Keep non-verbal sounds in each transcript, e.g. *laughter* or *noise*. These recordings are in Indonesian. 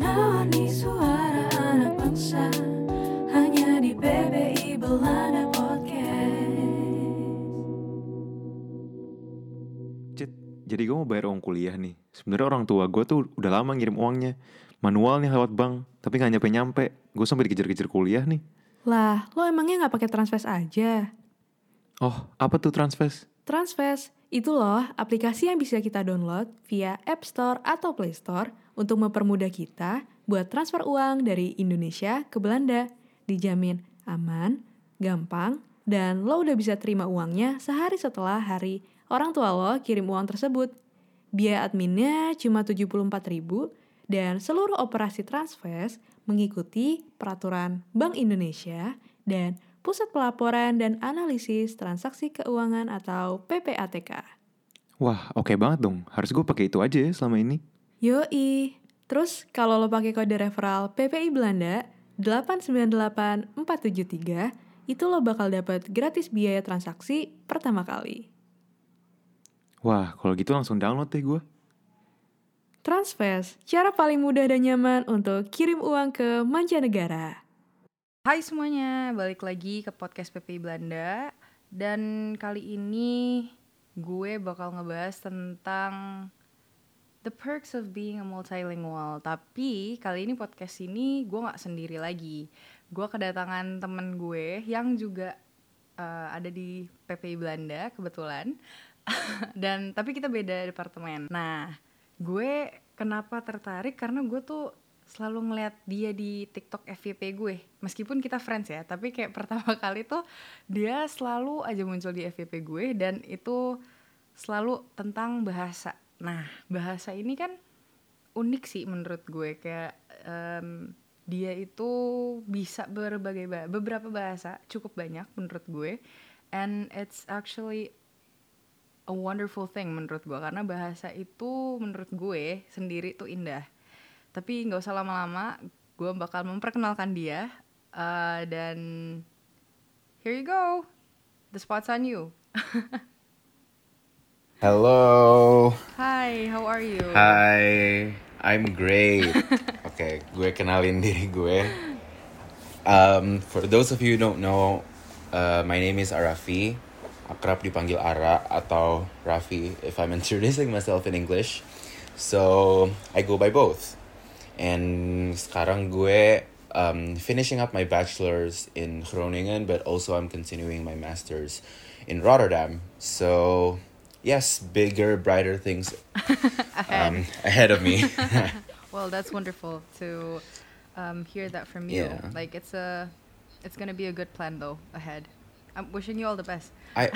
Menemani suara anak bangsa Hanya di PBI Belanda Podcast Cit, jadi gue mau bayar uang kuliah nih. Sebenarnya orang tua gue tuh udah lama ngirim uangnya. Manual nih lewat bank, tapi nggak nyampe-nyampe. Gue sampai dikejar-kejar kuliah nih. Lah, lo emangnya nggak pakai Transfest aja? Oh, apa tuh Transfest? Transfest itu loh aplikasi yang bisa kita download via App Store atau Play Store untuk mempermudah kita buat transfer uang dari Indonesia ke Belanda. Dijamin aman, gampang, dan lo udah bisa terima uangnya sehari setelah hari orang tua lo kirim uang tersebut. Biaya adminnya cuma 74.000 dan seluruh operasi Transfest mengikuti peraturan Bank Indonesia dan Pusat Pelaporan dan Analisis Transaksi Keuangan atau PPATK. Wah, oke banget dong. Harus gue pakai itu aja ya selama ini. Yoi. Terus kalau lo pakai kode referral PPI Belanda 898473, itu lo bakal dapat gratis biaya transaksi pertama kali. Wah, kalau gitu langsung download deh gue. Transfest, cara paling mudah dan nyaman untuk kirim uang ke mancanegara. Hai semuanya, balik lagi ke podcast PPI Belanda. Dan kali ini gue bakal ngebahas tentang The perks of being a multilingual. Tapi kali ini podcast ini gue gak sendiri lagi. Gue kedatangan temen gue yang juga uh, ada di PPI Belanda kebetulan. *laughs* Dan tapi kita beda departemen. Nah, gue kenapa tertarik? Karena gue tuh selalu ngeliat dia di TikTok FYP gue. Meskipun kita friends ya, tapi kayak *laughs* pertama kali tuh dia selalu aja muncul di FYP gue dan itu selalu tentang bahasa. Nah, bahasa ini kan unik sih menurut gue kayak um, dia itu bisa berbagai bah beberapa bahasa, cukup banyak menurut gue. And it's actually a wonderful thing menurut gue karena bahasa itu menurut gue sendiri tuh indah tapi nggak usah lama-lama gue bakal memperkenalkan dia uh, dan here you go the spot's on you *laughs* Hello. Hi, how are you? Hi. I'm great. Oke, *laughs* okay, gue kenalin diri gue. Um, for those of you who don't know, uh, my name is Arafi. Akrab dipanggil Ara atau Rafi if I'm *laughs* introducing myself in English. So, I go by both. And sekarang gue um, finishing up my bachelor's in Groningen, but also I'm continuing my master's in Rotterdam. So, yes, bigger, brighter things *laughs* ahead. Um, ahead of me. *laughs* *laughs* well, that's wonderful to um, hear that from you. Yeah. Like it's a, it's gonna be a good plan though ahead. I'm wishing you all the best. I,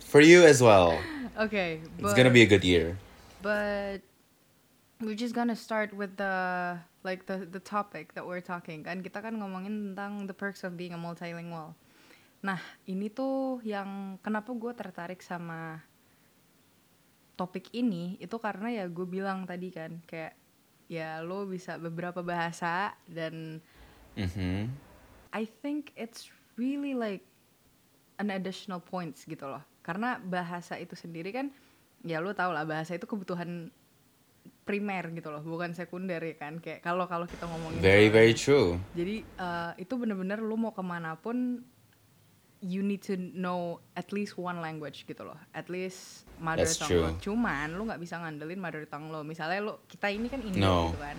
for you as well. Okay, It's gonna be a good year. But we're just gonna start with the like the the topic that we're talking kan kita kan ngomongin tentang the perks of being a multilingual. Nah ini tuh yang kenapa gue tertarik sama topik ini itu karena ya gue bilang tadi kan kayak ya lo bisa beberapa bahasa dan Mm-hmm. I think it's really like an additional points gitu loh karena bahasa itu sendiri kan ya lo tau lah bahasa itu kebutuhan primer gitu loh bukan sekunder ya kan kayak kalau kalau kita ngomongin Very very true. jadi uh, itu bener-bener lu mau ke mana pun you need to know at least one language gitu loh at least mother That's tongue true. lo cuman lu nggak bisa ngandelin mother tongue lo misalnya lo kita ini kan Indo No. gitu kan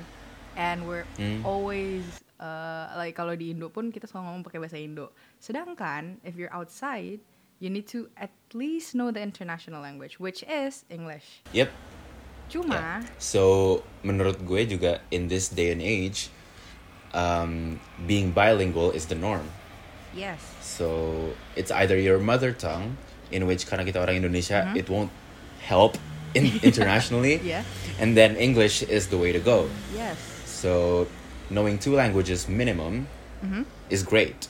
and we're Hmm. always uh, like kalau di Indo pun kita selalu ngomong pakai bahasa Indo sedangkan if you're outside you need to at least know the international language which is English Yep. Cuma So menurut gue juga in this day and age, um, being bilingual is the norm. yes So it's either your mother tongue, in which karena kita orang Indonesia, Mm-hmm. it won't help in, *laughs* internationally, Yeah. and then English is the way to go. yes So knowing two languages minimum Mm-hmm. is great.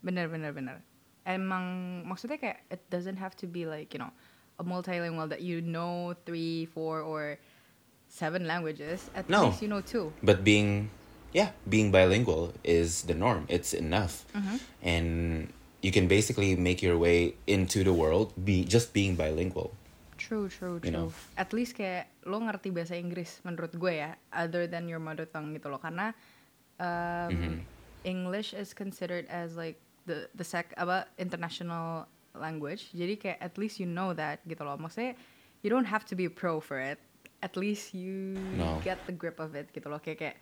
Bener bener bener. Emang maksudnya kayak it doesn't have to be like you know a multilingual that you know three, four, or seven languages. At No. least you know two. But being, yeah, being bilingual is the norm. It's enough, Mm-hmm. and you can basically make your way into the world be just being bilingual. True, true, You true. know. At least kayak lo ngerti bahasa Inggris menurut gue ya, other than your mother tongue gitu loh. Karena um, Mhm. English is considered as like the the sec apa international language. Jadi kayak at least you know that gitu loh. Maksudnya you don't have to be a pro for it. At least you No. get the grip of it gitu loh. Kayak kayak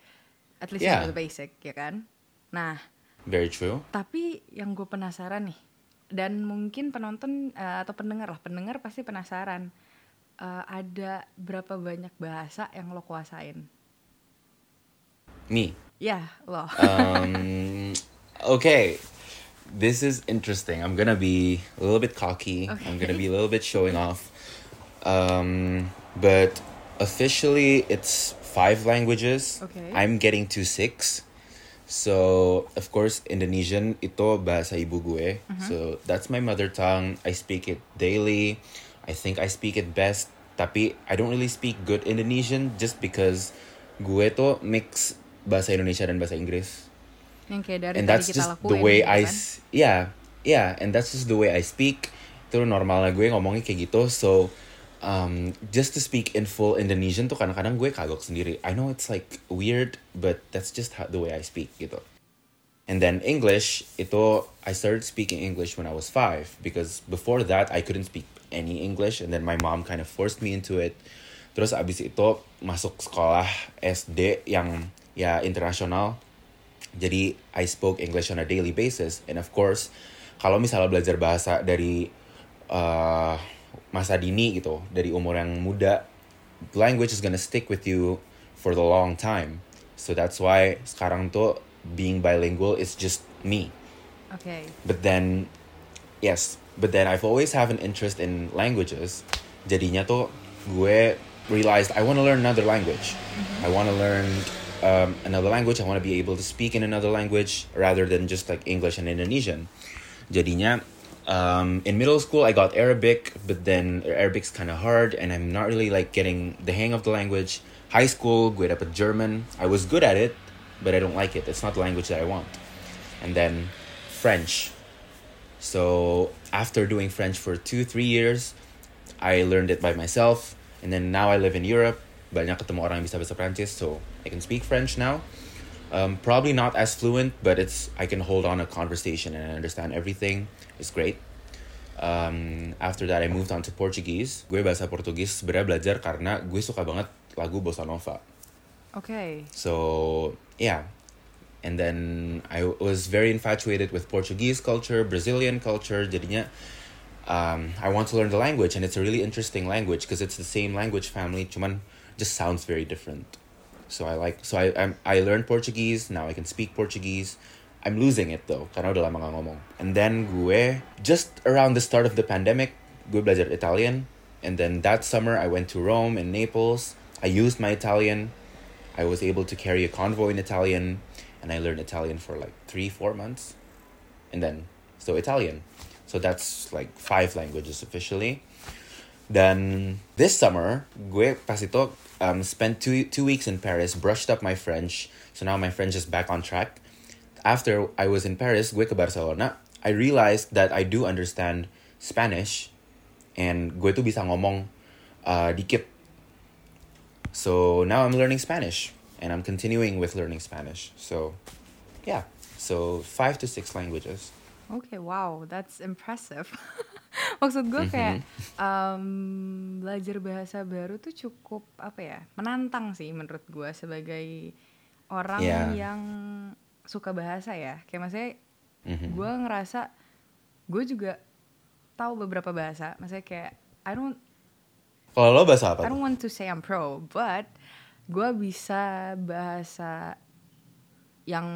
at least Yeah. you know the basic ya kan. Nah, Very true. tapi yang gue penasaran nih, dan mungkin penonton eh, atau pendengar lah, pendengar pasti penasaran. eh, ada berapa banyak bahasa yang lo kuasain? Me. Ya, lo. Um, *laughs* okay. This is interesting. I'm gonna be a little bit cocky. I'm gonna be a little bit showing off. Um, but officially, it's five languages. Okay. I'm getting to six. So of course Indonesian ito bahasa ibu gue. So that's my mother tongue. I speak it daily. I think I speak it best. Tapi I don't really speak good Indonesian just because gue tuh mix bahasa Indonesia dan bahasa Inggris. Yang kayak dari and that's kita just lakuin. the way gitu I kan. yeah yeah and that's just the way I speak itu normalnya gue ngomongnya kayak gitu so um, just to speak in full Indonesian tuh kadang-kadang gue kagok sendiri I know it's like weird but that's just how, the way I speak gitu and then English itu I started speaking English when I was five because before that I couldn't speak any English and then my mom kind of forced me into it terus abis itu masuk sekolah SD yang ya internasional jadi I spoke English on a daily basis and of course kalau misalnya belajar bahasa dari uh, masa dini gitu dari umur yang muda language is gonna stick with you for the long time. So that's why sekarang tuh being bilingual is just me. Oke. but then yes but then I've always have an interest in languages. Jadinya tuh gue realized I want to learn another language. I want to learn um, another language I want to be able to speak in another language rather than just like English and Indonesian. Jadinya um, in middle school I got Arabic but then Arabic's kind of hard and I'm not really like getting the hang of the language. High school gue dapet German. I was good at it but I don't like it. It's not the language that I want. And then French. So after doing French for two, three years, I learned it by myself. And then now I live in Europe. Banyak ketemu orang yang bisa bahasa Prancis, so I can speak French now. Um, probably not as fluent, but it's I can hold on a conversation and I understand everything. It's great. Um, after that, I moved on to Portuguese. Gue bahasa Portugis sebenarnya belajar karena gue suka banget lagu bossa nova. Oke. So yeah, and then I was very infatuated with Portuguese culture, Brazilian culture. Jadinya, um, I want to learn the language, and it's a really interesting language because it's the same language family, cuman just sounds very different. So I like, so I I'm, I learned Portuguese. Now I can speak Portuguese. I'm losing it though, karena udah lama gak ngomong. And then gue just around the start of the pandemic, gue belajar Italian. And then that summer I went to Rome and Naples. I used my Italian. I was able to carry a convoy in Italian, and I learned Italian for like three, four months, and then so Italian. So that's like five languages officially. Then this summer, gue pas itu um, spent two two weeks in Paris, brushed up my French. So now my French is back on track. After I was in Paris, gue ke Barcelona. I realized that I do understand Spanish, and gue tuh bisa ngomong uh, dikit so now I'm learning Spanish and I'm continuing with learning Spanish. So yeah, so five to six languages. Okay, wow, that's impressive. *laughs* *laughs* Maksud gue kayak um, belajar bahasa baru tuh cukup apa ya, menantang sih menurut gue sebagai orang Yeah. yang suka bahasa ya. Kayak maksudnya Mhm. gue ngerasa gue juga tahu beberapa bahasa. Maksudnya kayak I don't Kalau lo bahasa apa? I don't want to say I'm pro, but gue bisa bahasa yang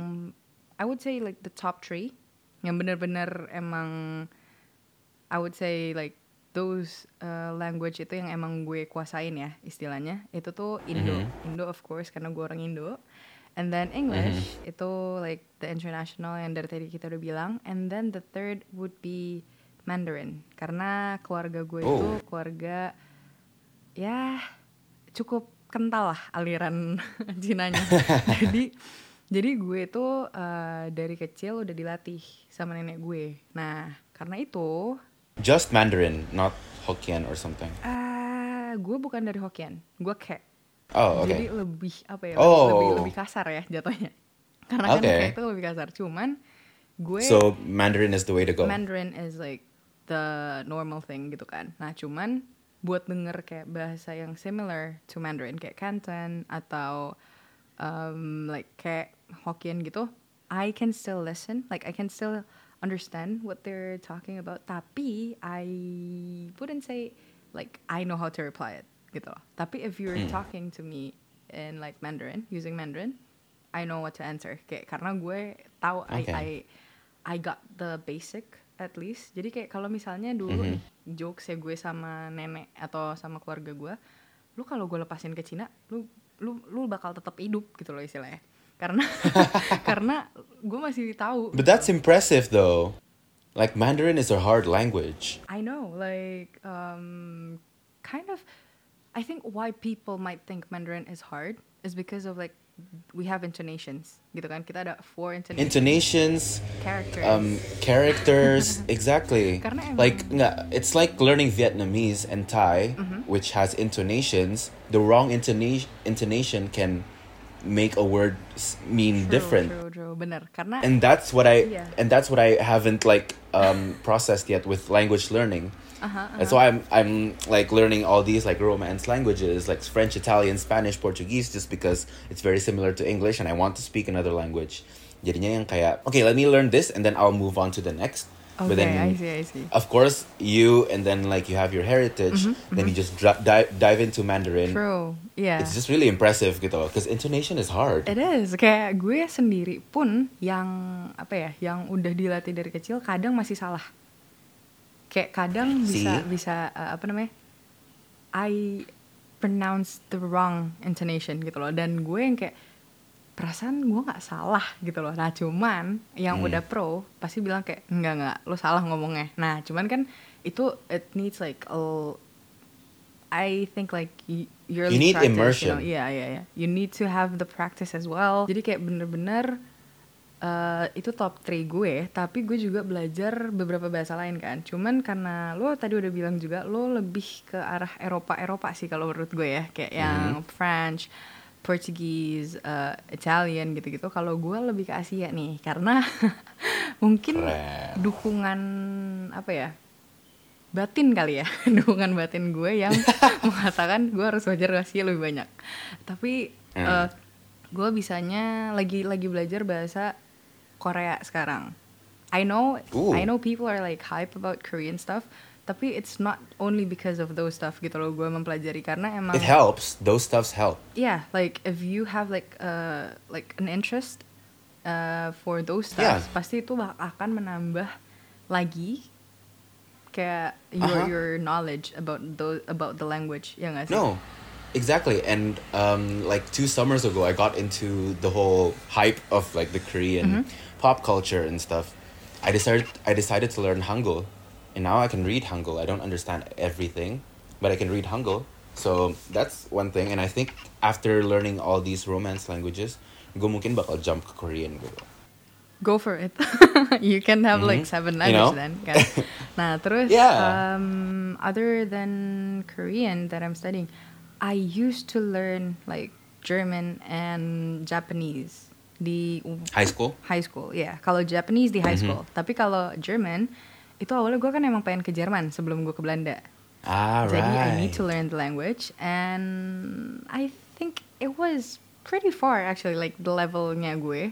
I would say like the top three, yang bener-bener emang I would say like those uh, language itu yang emang gue kuasain ya istilahnya. Itu tuh Indo, Indo of course karena gue orang Indo. And then English itu like the international yang dari tadi kita udah bilang. And then the third would be Mandarin karena keluarga gue itu Oh. keluarga ya cukup kental lah aliran *laughs* Cinanya. *laughs* jadi jadi gue tuh uh, dari kecil udah dilatih sama nenek gue. Nah karena itu Just Mandarin, not Hokkien or something. uh, gue bukan dari Hokkien, gue kayak Oh, oke. jadi lebih apa ya? Oh. Lebih lebih kasar ya jatuhnya. Karena kan kayak itu lebih kasar. Cuman gue So Mandarin is the way to go. Mandarin is like the normal thing gitu kan. Nah cuman buat denger kayak bahasa yang similar to Mandarin kayak Canton atau um, like kayak Hokkien gitu, I can still listen, like I can still understand what they're talking about. Tapi I wouldn't say like I know how to reply it gitu loh. Tapi if you're Hmm. talking to me in like Mandarin, using Mandarin, I know what to answer. Kayak karena gue tahu I, Okay. I I got the basic at least. Jadi kayak kalau misalnya dulu Mhm. nih jokes ya gue sama nenek atau sama keluarga gue, lu kalau gue lepasin ke Cina, lu lu lu bakal tetap hidup gitu loh istilahnya. Karena *laughs* *laughs* karena gue masih tahu. But that's impressive though. Like Mandarin is a hard language. I know, like um, kind of. I think why people might think Mandarin is hard is because of like we have intonations, gitu kan? Kita ada four intonations, Intonations, characters. um, characters, *laughs* exactly. Karena Like nggak, it's like learning Vietnamese and Thai, Mm-hmm. which has intonations. The wrong intonation intonation can make a word mean True, different. True, true, bener. Karena and that's what I Yeah. and that's what I haven't like um, processed yet with language learning. Uh-huh, That's why I'm I'm like learning all these like Romance languages like French, Italian, Spanish, Portuguese just because it's very similar to English and I want to speak another language. Jadinya yang kayak okay, let me learn this and then I'll move on to the next. Okay, but then I see, I see. of course you and then like you have your heritage, then you just dra- dive dive into Mandarin. Mm-hmm, True, yeah. It's just really impressive gitu because intonation is hard. It is kayak gue sendiri pun yang apa ya, yang udah dilatih dari kecil kadang masih salah. Kayak kadang bisa See? bisa uh, apa namanya? I pronounce the wrong intonation gitu loh dan gue yang kayak perasaan gue nggak salah gitu loh. Nah cuman yang Hmm. udah pro pasti bilang kayak enggak enggak lo salah ngomongnya. Nah cuman kan itu it needs like a I think like You need practice, immersion. You know? Yeah, yeah, yeah. You need to have the practice as well. Jadi kayak bener-bener eh, itu top 3 gue, tapi gue juga belajar beberapa bahasa lain kan. Cuman karena lo tadi udah bilang juga lo lebih ke arah Eropa-Eropa sih kalau menurut gue ya, kayak yang French, Portuguese, eh, Italian gitu-gitu. Kalau gue lebih ke Asia nih, karena *laughs* mungkin Keren. dukungan apa ya? batin kali ya *laughs* dukungan batin gue yang *laughs* mengatakan gue harus belajar Asia lebih banyak tapi Hmm. eh, gue bisanya lagi lagi belajar bahasa Korea sekarang I know Ooh. I know people are like hype about Korean stuff tapi it's not only because of those stuff gitu loh gue mempelajari karena emang It helps. Those stuffs help. yeah like if you have like uh like an interest uh, for those Yeah. stuff pasti itu akan menambah lagi kayak your Uh-huh. your knowledge about those about the language ya nggak sih No, exactly. And um, like two summers ago, I got into the whole hype of like the Korean pop culture and stuff. I decided I decided to learn Hangul, and now I can read Hangul. I don't understand everything, but I can read Hangul. So that's one thing. And I think after learning all these Romance languages, gue mungkin bakal jump ke Korean gitu. go for it *laughs* you can have like Mhm. seven You languages know? then *laughs* kan nah terus Yeah. um, other than Korean that I'm studying I used to learn like German and Japanese di High school. high school yeah. kalau Japanese di high Mhm. school tapi kalau German itu awalnya gue kan emang pengen ke Jerman sebelum gue ke Belanda Ah, jadi I need to learn the language and I think it was pretty far actually like the levelnya gue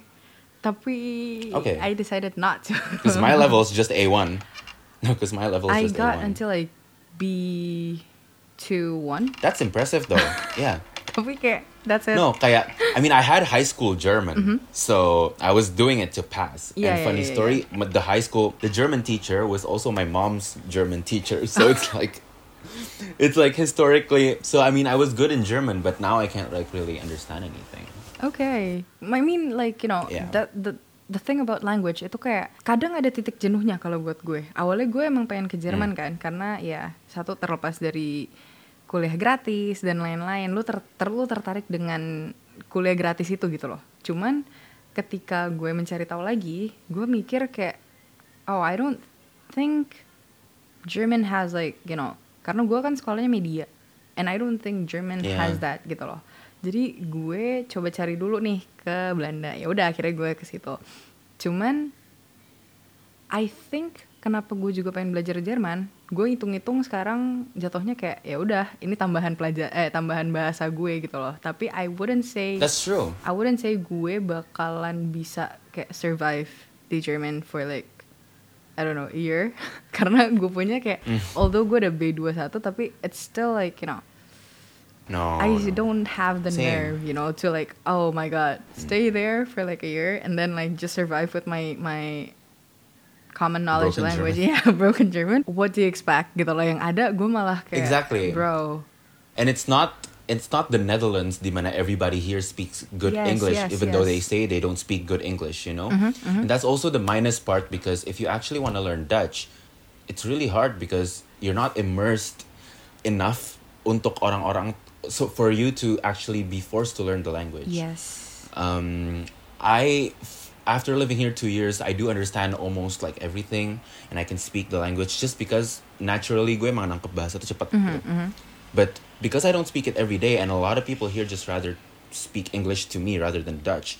tapi Okay. I decided not to *laughs* Because my level is just A1. No, because my level is I just got A1. until like B two one That's impressive though. *laughs* yeah. tapi kayak that's it No, kayak I mean I had high school German, so I was doing it to pass. Yeah, and yeah, funny yeah, story, but the high school the German teacher was also my mom's German teacher, so it's *laughs* like it's like historically. So I mean I was good in German, but now I can't like really understand anything. Okay. I mean like you know Yeah. that the the thing about language itu kayak kadang ada titik jenuhnya kalau buat gue. Awalnya gue emang pengen ke Jerman Hmm. kan karena ya satu terlepas dari kuliah gratis dan lain-lain. Lu ter, ter- lu tertarik dengan kuliah gratis itu gitu loh. Cuman ketika gue mencari tahu lagi, gue mikir kayak oh I don't think German has like you know karena gue kan sekolahnya media. and I don't think German Yeah. has that gitu loh jadi gue coba cari dulu nih ke Belanda ya udah akhirnya gue ke situ cuman I think kenapa gue juga pengen belajar Jerman gue hitung-hitung sekarang jatuhnya kayak ya udah ini tambahan pelajar eh tambahan bahasa gue gitu loh tapi I wouldn't say That's true. I wouldn't say gue bakalan bisa kayak survive di German for like I don't know a year *laughs* karena gue punya kayak Hmm. although gue udah B21 tapi it's still like you know No. I no. don't have the Same. nerve you know to like oh my god stay there for like a year and then like just survive with my my common knowledge Broken language German. *laughs* yeah broken German what do you expect gitu loh yang ada gue malah kayak Exactly. bro And it's not it's not the Netherlands di mana everybody here speaks good Yes, English yes, even though they. Mm-hmm, say they don't speak good English, you know? And that's also the minus part because if you actually want to learn Dutch, it's really hard because you're not immersed enough untuk orang-orang so for you to actually be forced to learn the language. yes um, I after living here two years, I do understand almost like everything, and I can speak the language just because naturally gue emang nangkep bahasa tuh cepat. gitu. But because I don't speak it every day, and a lot of people here just rather speak English to me rather than Dutch,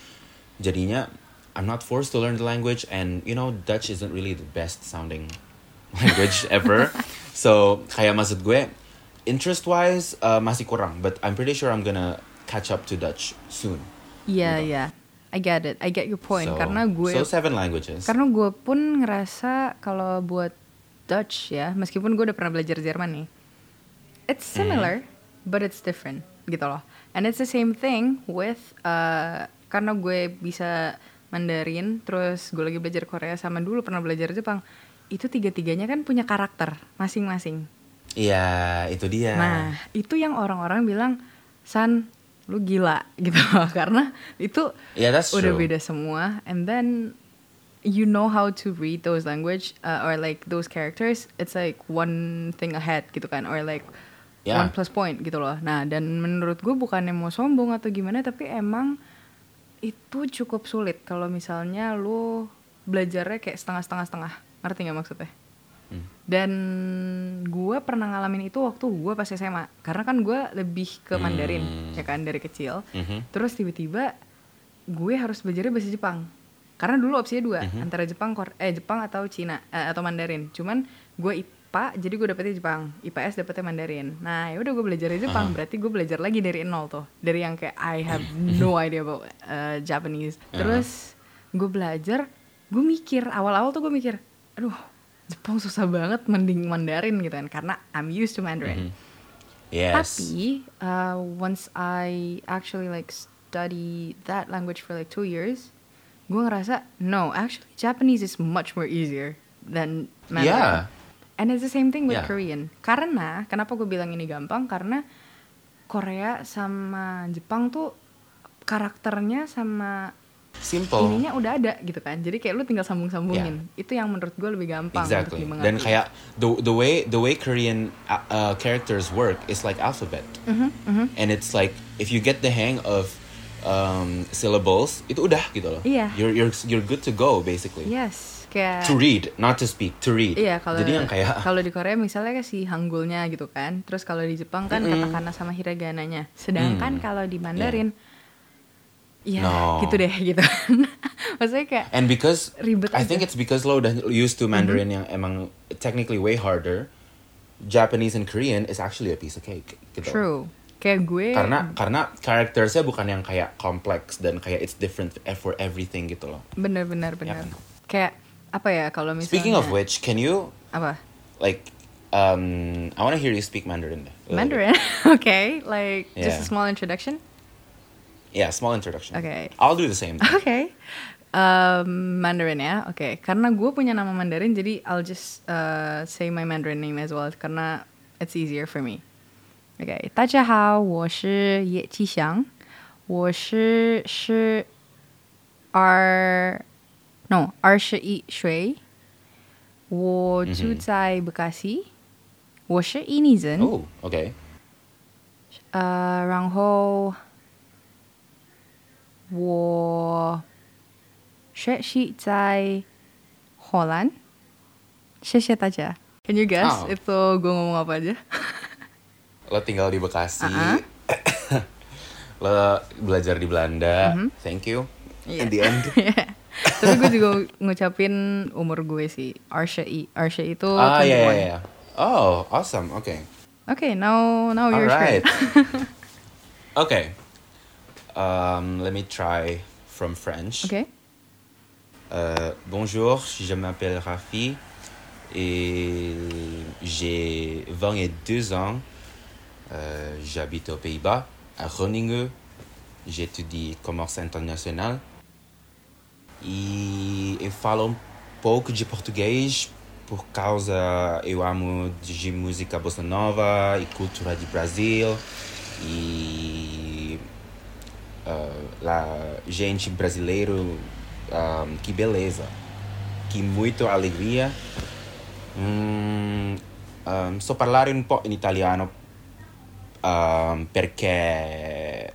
jadinya I'm not forced to learn the language, and you know Dutch isn't really the best sounding *laughs* language ever. *laughs* So kayak maksud gue, interest wise uh, masih kurang, but I'm pretty sure I'm gonna catch up to Dutch soon. yeah Gitu. yeah I get it I get your point So- karena gue so seven languages. Karena gue pun ngerasa kalau buat Dutch ya, meskipun gue udah pernah belajar Jerman nih, it's similar, but it's different gitu loh. And it's the same thing with uh, karena gue bisa Mandarin, terus gue lagi belajar Korea sama dulu pernah belajar Jepang. Itu tiga-tiganya kan punya karakter masing-masing. Iya, itu dia. Nah, itu yang orang-orang bilang, San, lu gila *laughs* gitu loh. Karena itu Yeah, that's udah true. beda semua. And then you know how to read those language uh, or like those characters. It's like one thing ahead gitu kan, or like Yeah. one plus point gitu loh. Nah, dan menurut gue bukannya mau sombong atau gimana, tapi emang itu cukup sulit kalau misalnya lu belajarnya kayak setengah-setengah-setengah. Ngerti nggak maksudnya? Hmm. Dan gue pernah ngalamin itu waktu gue pas SMA. Karena kan gue lebih ke Mandarin, Hmm. ya kan dari kecil. Mhm. Terus tiba-tiba gue harus belajar bahasa Jepang. Karena dulu opsinya dua, Mhm. antara Jepang, Kor- eh Jepang atau Cina eh, atau Mandarin. Cuman gue IPA, jadi gue dapetnya Jepang. IPS dapetnya Mandarin. Nah, ya udah gue belajar Jepang. Aha. Berarti gue belajar lagi dari nol tuh, dari yang kayak I have no *laughs* idea about uh, Japanese. Aha. Terus gue belajar, gue mikir awal-awal tuh gue mikir, aduh Jepang susah banget mending Mandarin gitu kan, karena I'm used to Mandarin. Mhm. Yes. Tapi uh, once I actually like study that language for like two years, gue ngerasa no, actually Japanese is much more easier than Mandarin. Yeah. And it's the same thing with Yeah. Korean. Karena kenapa gue bilang ini gampang? Karena Korea sama Jepang tuh karakternya sama Simple. ininya udah ada gitu kan. Jadi kayak lu tinggal sambung-sambungin. Itu yang menurut gue lebih gampang Exactly. untuk dimengerti. Dan kayak the the way the way Korean uh, uh, characters work is like alphabet. Mm-hmm, And it's like if you get the hang of um, syllables, itu udah gitu loh. Iya. You're you're you're good to go basically. Yes, kayak To read, not to speak. To read. Iya kalau Jadi yang kayak kalau di Korea misalnya kayak si hanggulnya gitu kan, terus kalau di Jepang kan Mm-mm. katakana sama hiragananya. Sedangkan Hmm. kalau di Mandarin, ya No. gitu deh gitu. *laughs* Maksudnya kayak And because Ribet I aja. think it's because lo udah used to Mandarin yang emang technically way harder. Japanese and Korean is actually a piece of cake. Gitu. true. Kayak gue Karena karena karakternya bukan yang kayak kompleks dan kayak it's different for everything gitu loh. bener-bener bener. Kayak apa ya kalau misalnya Speaking of which, can you apa like um I want to hear you speak Mandarin deh. Mandarin? *laughs* okay, like just a Yeah. small introduction. Yeah, small introduction. Okay. I'll do the same. Oke. *laughs* Um, Mandarin ya, oke. Karena gue punya nama Mandarin, jadi I'll just uh, say my Mandarin name as well, karena it's easier for me. Oke, 大家好，我是叶继祥，我是是二 no 二十一岁，我住在bekasi，、我是印尼人。 Oh, okay. 呃，然后 我学习在荷兰。谢谢大家。Can you guess Oh. itu gue ngomong apa aja? *laughs* lo tinggal di Bekasi. Uh-uh. *coughs* lo belajar di Belanda. Thank you. Iya. In the end. *laughs* Tapi gue juga ngucapin umur gue sih. Arsha I. Arsha itu ah, 21. yeah, yeah, yeah. Oh, awesome. Okay. Okay, now now All your right. turn. okay. *laughs* Um, let me try from French. Okay. Euh, bonjour, je m'appelle Rafi et j'ai 22 ans. Euh, J'habite aux Pays-Bas, à Groningen. J'étudie commerce international. E eu falo um pouco de português por causa eu amo de música bossa nova e cultura de Brasil. E ah, lá, gente brasileiro, ah, que beleza, que muito alegria. Hum, ah, so parlare un po' in italiano ah, perché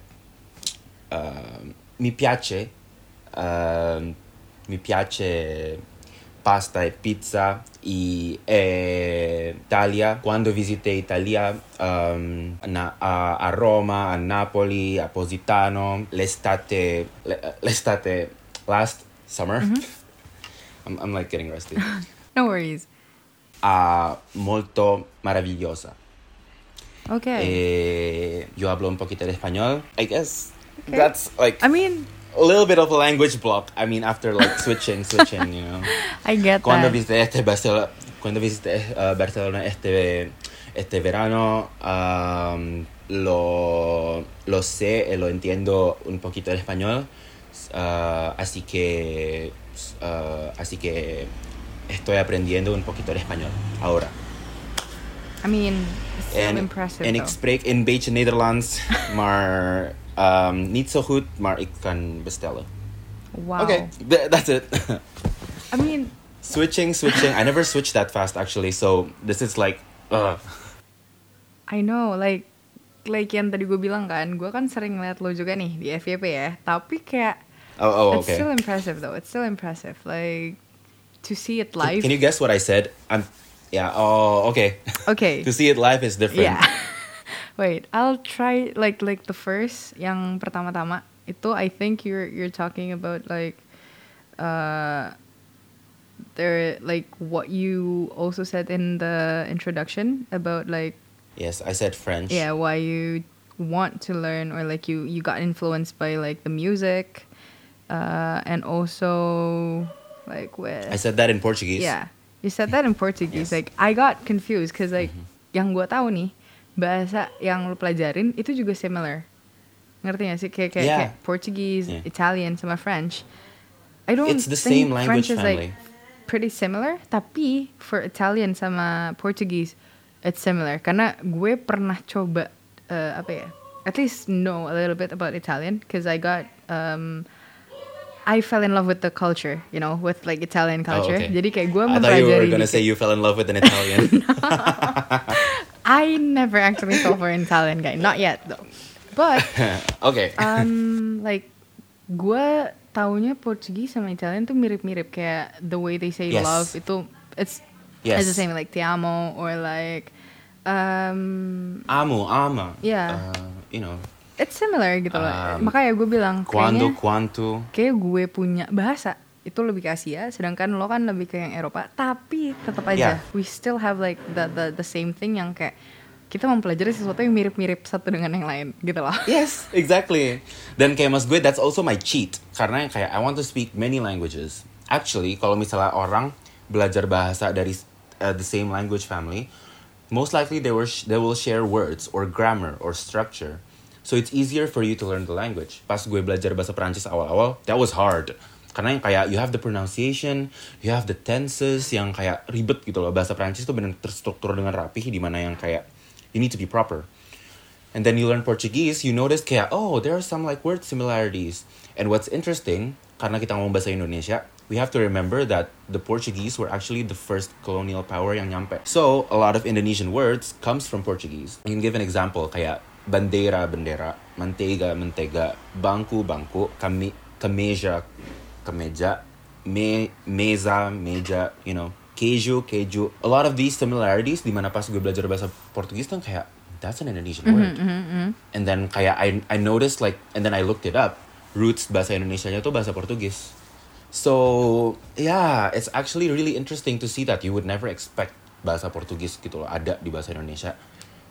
ah, mi piace, mi piace pasta e pizza e, e Italia. Quando visitei Italia um, na- a, a Roma, a Napoli, a Positano, l'estate, le- l'estate last summer. I'm, I'm like getting rusty. *laughs* No worries. Ah, molto maravillosa. Okay. Eh, yo hablo un poquito de español. I guess Okay. that's like I mean, a little bit of a language block. I mean, after like switching, *laughs* switching, you know. I get Cuando that. visité este Barcelona, cuando visité eh, Barcelona este, este verano, um, lo, lo sé y lo entiendo un poquito el español. Ah, así que ah, así que estoy aprendiendo un poquito el español ahora. I mean, it's still En, impressive en ik spreek een beetje Nederlands, *laughs* maar um, niet zo goed, maar ik kan bestellen. Wow. Okay, th- that's it. I mean, switching, switching. I never switched that fast actually, so this is like, uh, I know, like like yang tadi gue bilang kan, gue kan sering ngeliat lo juga nih di FYP ya. Tapi kayak oh, oh, it's okay. still impressive though. It's still impressive. Like to see it Can, live. can you guess what I said? I'm, yeah. Oh, okay. Okay. *laughs* to see it live is different. Yeah. *laughs* Wait, I'll try like like the first yang pertama-tama itu I think you're you're talking about like uh there like what you also said in the introduction about like Yes, I said French. yeah why you want to learn or like you you got influenced by like the music uh and also like with I said that in Portuguese. Yeah, you said that in Portuguese. Yes. Mm-hmm. Like I got confused because like yang gue tahu nih bahasa yang lu pelajarin itu juga similar. Ngerti gak sih kayak kayak, Yeah. kayak Portuguese, Yeah. Italian sama French. I don't It's the think same language French is family. like pretty similar, tapi for Italian sama Portuguese it's similar karena gue pernah coba uh, apa ya? At least know a little bit about Italian because I got um, I fell in love with the culture, you know, with like Italian Oh, culture. okay. Jadi kayak gue I thought you were mempelajari gonna dikit. say you fell in love with an Italian. *laughs* *laughs* I never actually fell for an Italian guy, not yet though. But *laughs* okay. um, like gue taunya Portugis sama Italian tuh mirip-mirip kayak the way they say Yes. love itu it's yes. it's the same like te amo or like um Amo, ama. Yeah. Uh, you know, it's similar gitu loh. Um, Makanya gue bilang cuando, kayaknya cuanto. kayak gue punya bahasa itu lebih ke Asia, sedangkan lo kan lebih ke yang Eropa. Tapi tetap aja, Yeah. we still have like the the the same thing yang kayak kita mempelajari sesuatu yang mirip-mirip satu dengan yang lain gitu loh. *laughs* Yes, exactly. Dan kayak mas gue, that's also my cheat. Karena kayak I want to speak many languages. Actually, kalau misalnya orang belajar bahasa dari uh, the same language family, most likely they will they will share words or grammar or structure. So it's easier for you to learn the language. Pas gue belajar bahasa Perancis awal-awal, that was hard. Karena yang kayak you have the pronunciation, you have the tenses yang kayak ribet gitu loh. Bahasa Perancis tuh benar terstruktur dengan rapih di mana yang kayak you need to be proper. And then you learn Portuguese, you notice kayak, oh, there are some like word similarities. And what's interesting, karena kita ngomong bahasa Indonesia, we have to remember that the Portuguese were actually the first colonial power yang nyampe. So, a lot of Indonesian words comes from Portuguese. I can give an example, kayak bandera, bendera, mantega, mentega, bangku, bangku, kami, kemeja, kemeja, me, meza, meja, you know, keju, keju. A lot of these similarities, di mana pas gue belajar bahasa Portugis tuh kayak, that's an Indonesian Mm-hmm, word. And then kayak I I noticed like and then I looked it up. Roots bahasa Indonesianya tuh bahasa Portugis. So yeah, it's actually really interesting to see that you would never expect bahasa Portugis gitu loh ada di bahasa Indonesia.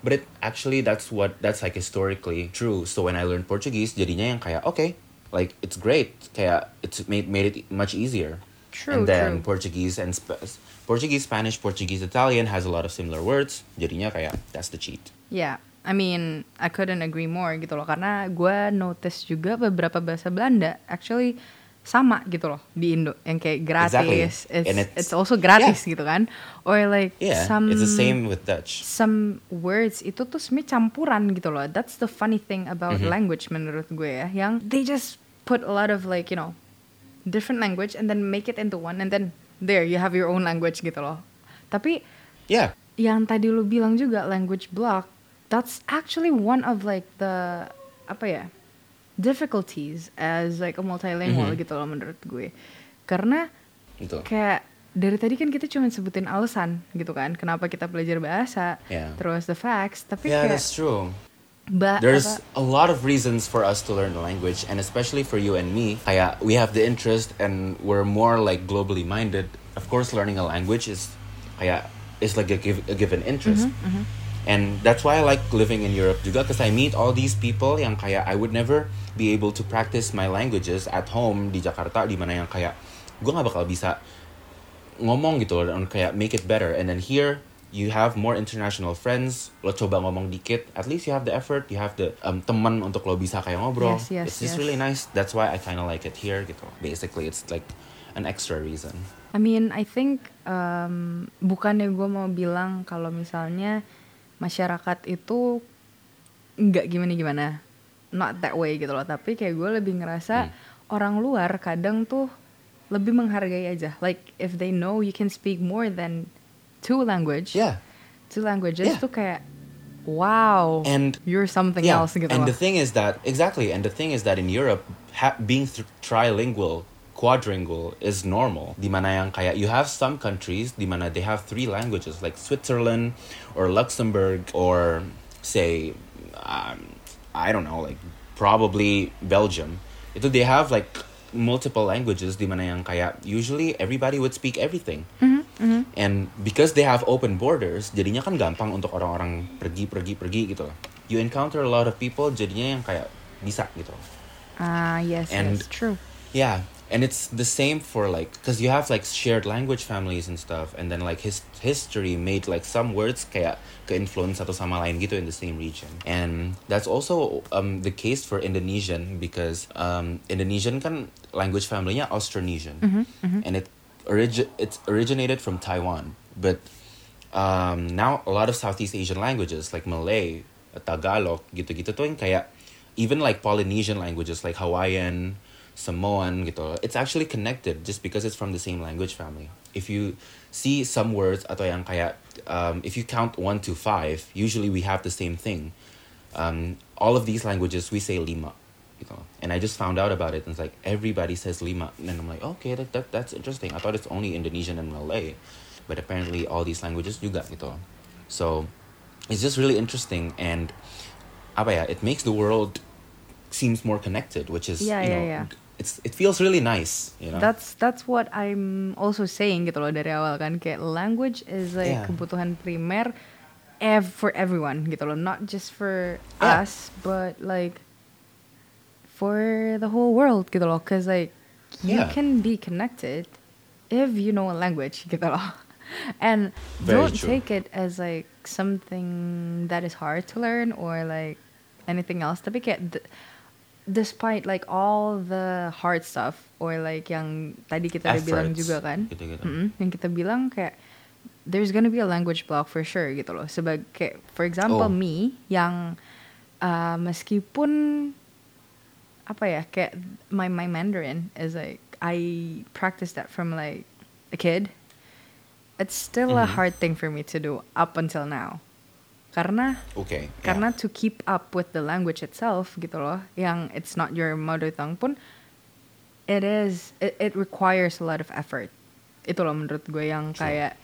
But it actually that's what that's like historically true. So when I learned Portuguese, jadinya yang kayak okay, like it's great, kayak it's made made it much easier. True, and then true. Portuguese and Sp- Portuguese, Spanish, Portuguese, Italian has a lot of similar words. Jadinya kayak that's the cheat. Yeah, I mean, I couldn't agree more gitu loh karena gue notice juga beberapa bahasa Belanda actually sama gitu loh di Indo yang kayak Exactly. gratis, it's, And it's it's- also gratis gitu kan, or like Yeah, some it's the same with Dutch. some words itu tuh sebenarnya campuran gitu loh. That's the funny thing about Mm-hmm. language menurut gue ya, yang they just put a lot of like you know different language and then make it into one and then there you have your own language gitu loh. Tapi Yeah. yang tadi lu bilang juga language block, that's actually one of like the apa ya difficulties as like a multilingual Mhm. gitu loh menurut gue. Karena Gitu. kayak dari tadi kan kita cuma sebutin alasan gitu kan kenapa kita belajar bahasa, Yeah. terus the facts, tapi Yeah, kayak that's true. Ba- There's apa- a lot of reasons for us to learn the language, and especially for you and me. Kayak we have the interest, and we're more like globally minded. Of course, learning a language is kayak is like a, give, a given interest. And that's why I like living in Europe juga, because I meet all these people yang kayak I would never be able to practice my languages at home di Jakarta, di mana yang kayak gue nggak bakal bisa ngomong gitu loh dan kayak make it better and then here you have more international friends lo coba ngomong dikit at least you have the effort you have the um, teman untuk lo bisa kayak ngobrol Yes, yes, it's just yes. really nice that's why I kind of like it here gitu basically it's like an extra reason I mean, I think um, bukannya gue mau bilang kalau misalnya masyarakat itu nggak gimana-gimana, not that way gitu loh. Tapi kayak gue lebih ngerasa Hmm. orang luar kadang tuh lebih menghargai aja. Like if they know you can speak more than two language, yeah. Two languages. Yeah. kayak wow, And- you're something yeah else gitu and the thing is that exactly and the thing is that in Europe ha- being th- trilingual quadrilingual is normal. Dimana yang kayak you have some countries dimana they have three languages like Switzerland or Luxembourg or say um, I don't know like probably Belgium. Itu they have like multiple languages dimana yang kayak usually everybody would speak everything and because they have open borders jadinya kan gampang untuk orang-orang pergi pergi pergi gitu. You encounter a lot of people jadinya yang kayak bisa gitu. Ah yes, And- yes, true. yeah and it's the same for like because you have like shared language families and stuff and then like his history made like some words kayak ke-influence satu sama lain gitu in the same region. And that's also um, the case for Indonesian because um, Indonesian kan language family-nya Austronesian. And it origi- it's originated from Taiwan but um, now a lot of Southeast Asian languages like Malay, Tagalog, gitu-gitu tuh kayak even like Polynesian languages like Hawaiian, Samoan gitu. It's actually connected just because it's from the same language family. If you see some words atau yang kayak um, if you count one to five, usually we have the same thing. Um, all of these languages we say lima. Gitu. And I just found out about it and it's like everybody says lima and I'm like okay that, that that's interesting. I thought it's only Indonesian and Malay, but apparently all these languages you juga gitu. So it's just really interesting and apa ya, it makes the world seems more connected, which is Yeah, you yeah, know yeah. it's it feels really nice, you know. That's that's what I'm also saying gitu loh dari awal kan kayak language is like Yeah. kebutuhan primer ev for everyone gitu loh not just for Yeah. us but like for the whole world gitu loh cause like you can be connected if you know a language *laughs* gitu loh and Very don't true. take it as like something that is hard to learn or like anything else tapi kayak d- despite like all the hard stuff or like yang tadi kita udah bilang juga kan. Gitu-gitu. Mm-mm, yang kita bilang kayak there's gonna be a language block for sure gitu loh sebagai kayak for example Oh. me yang uh, meskipun apa ya kayak my my Mandarin is like I practice that from like a kid it's still a Mhm. hard thing for me to do up until now karena okay. yeah. karena to keep up with the language itself gitu loh yang it's not your mother tongue pun it is it, it requires a lot of effort itu loh menurut gue yang True. kayak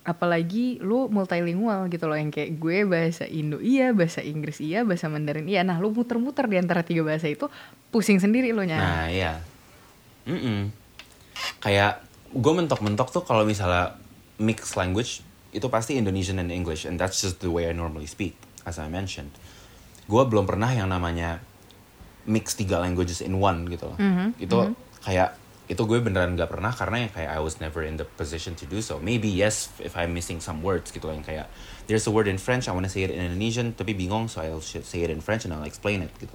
apalagi lu multilingual gitu loh yang kayak gue bahasa Indo iya bahasa Inggris iya bahasa Mandarin iya nah lu muter-muter di antara tiga bahasa itu pusing sendiri lo nya Nah iya. Mm-mm. Kayak gue mentok-mentok tuh kalau misalnya mixed language itu pasti Indonesian and English and that's just the way I normally speak as I mentioned. Gue belum pernah yang namanya mix tiga languages in one gitu loh. Itu kayak itu gue beneran gak pernah karena yang kayak I was never in the position to do so. Maybe yes if I'm missing some words gitu yang kayak there's a word in French I want to say it in Indonesian tapi bingung so I'll say it in French and I'll explain it gitu.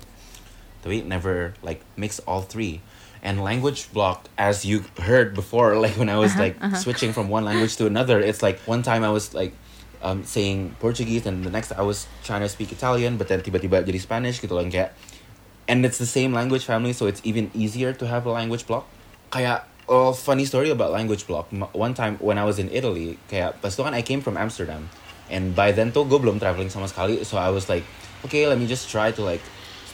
Tapi never like mix all three. And language block, as you heard before, *laughs* like when I was like switching from one language to another, it's like one time I was like um, saying Portuguese and the next I was trying to speak Italian, but then tiba-tiba jadi Spanish gitu loh kayak and it's the same language family, so it's even easier to have a language block. Kayak oh, funny story about language block. One time when I was in Italy, kayak pas itu kan I came from Amsterdam, and by then tuh gue belum traveling sama sekali, so I was like, okay, let me just try to like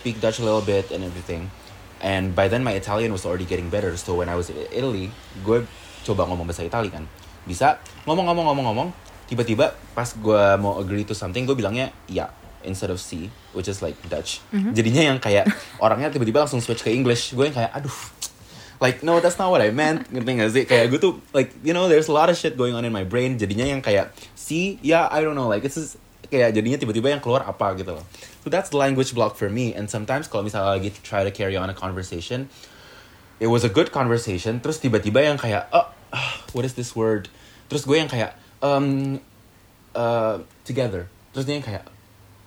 speak Dutch a little bit and everything. And by then my Italian was already getting better, so when I was in Italy, gue coba ngomong bahasa Itali kan, bisa ngomong-ngomong-ngomong-ngomong, tiba-tiba pas gue mau agree to something, gue bilangnya ya instead of C, which is like Dutch. Jadinya yang kayak orangnya tiba-tiba langsung switch ke English. Gue yang kayak aduh, like no that's not what I meant. Ngerti gak sih? Kayak gue tuh like you know there's a lot of shit going on in my brain. Jadinya yang kayak C, ya I don't know like it's just kayak jadinya tiba-tiba yang keluar apa gitu loh. So that's the language block for me. And sometimes kalau misalnya lagi try to carry on a conversation, it was a good conversation. Terus tiba-tiba yang kayak, oh, ah, what is this word? Terus gue yang kayak, um, uh, together. Terus dia yang kayak,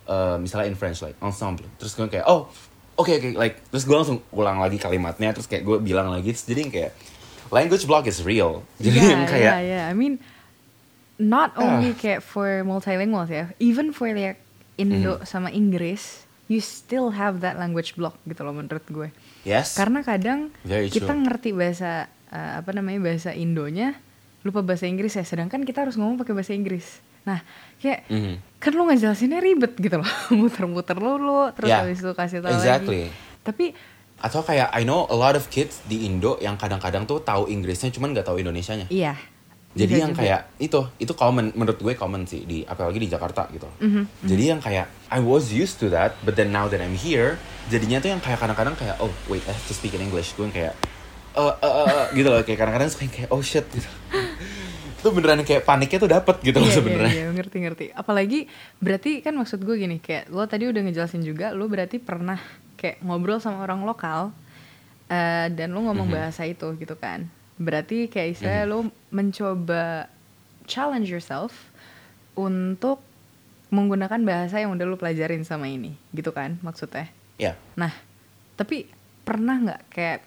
uh, misalnya in French like ensemble. Terus gue kayak, oh, oke oke, like terus gue langsung ulang lagi kalimatnya. Terus kayak gue bilang lagi. Terus jadi yang kayak language block is real. Jadi yeah, yang kayak, yeah, yeah. I mean, not Ah. only kayak for multilingual ya, even for like Indo Mm-hmm. sama Inggris, you still have that language block gitu loh menurut gue. yes. Karena kadang Very kita true. ngerti bahasa uh, apa namanya bahasa Indonya, lupa bahasa Inggris ya. Sedangkan kita harus ngomong pakai bahasa Inggris. Nah, kayak Mhm. kan lo ngejelasinnya ribet gitu loh, *laughs* muter-muter lo terus Yeah, habis itu kasih tahu exactly. lagi. Tapi Atau kayak I know a lot of kids di Indo yang kadang-kadang tuh tahu Inggrisnya cuman nggak tahu Indonesianya. iya. Jadi bisa yang juga. kayak itu itu common menurut gue common sih di apalagi di Jakarta gitu. Mhm, Jadi yang kayak I was used to that, but then now that I'm here, jadinya tuh yang kayak kadang-kadang kayak oh wait I have to speak in English. Gue yang kayak eh eh eh, eh, gitu loh kayak kadang-kadang suka kayak oh shit gitu. *laughs* itu beneran kayak paniknya tuh dapet gitu loh Iya, sebenarnya. Iya, iya, ngerti ngerti. Apalagi berarti kan maksud gue gini, kayak lo tadi udah ngejelasin juga, lo berarti pernah kayak ngobrol sama orang lokal eh, dan lo ngomong Mhm. bahasa itu gitu kan. Berarti kayak istilahnya lo mencoba challenge yourself untuk menggunakan bahasa yang udah lo pelajarin sama ini, gitu kan maksudnya. Ya. Nah, tapi pernah nggak kayak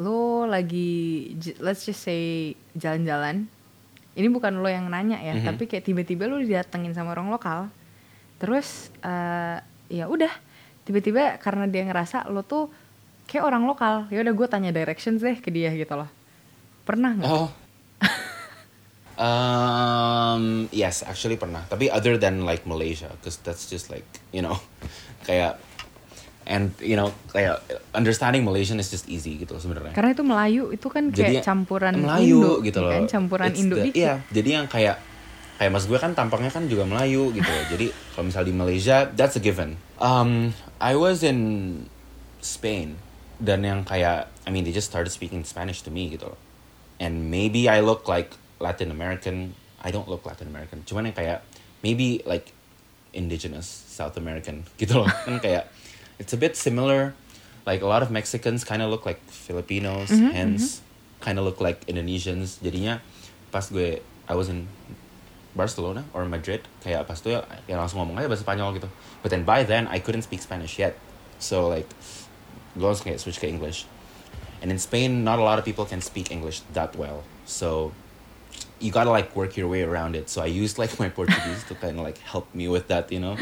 lo lagi let's just say jalan-jalan. Ini bukan lo yang nanya ya, Mhm. tapi kayak tiba-tiba lo didatengin sama orang lokal. Terus eh, ya udah, tiba-tiba karena dia ngerasa lo tuh kayak orang lokal, ya udah gue tanya directions deh ke dia gitu loh. Pernah nggak? Oh. *laughs* um, yes, actually pernah. Tapi other than like Malaysia, because that's just like you know, *laughs* kayak and you know kayak understanding Malaysian is just easy gitu sebenarnya. Karena itu Melayu itu kan kayak Jadi campuran Melayu Indo gitu ya loh. kan? campuran It's Indo the- dikit. Iya, jadi yang kayak kayak mas gue kan tampangnya kan juga Melayu gitu loh. Jadi kalau misal di Malaysia, that's a given. Um, I was in Spain dan yang kayak I mean they just started speaking Spanish to me gitu loh. And maybe I look like Latin American. I don't look Latin American. Cuman yang kayak maybe like indigenous South American *laughs* gitu loh. kan kayak it's a bit similar. Like a lot of Mexicans kind of look like Filipinos, hence kind of look like Indonesians. Jadinya pas gue I was in Barcelona or Madrid kayak pas itu ya, ya langsung ngomong aja bahasa Spanyol gitu. But then by then I couldn't speak Spanish yet. So like gue langsung kayak switch ke English. And in Spain, not a lot of people can speak English that well. So you gotta like work your way around it. So I used like *laughs* my Portuguese to kind of like help me with that, you know.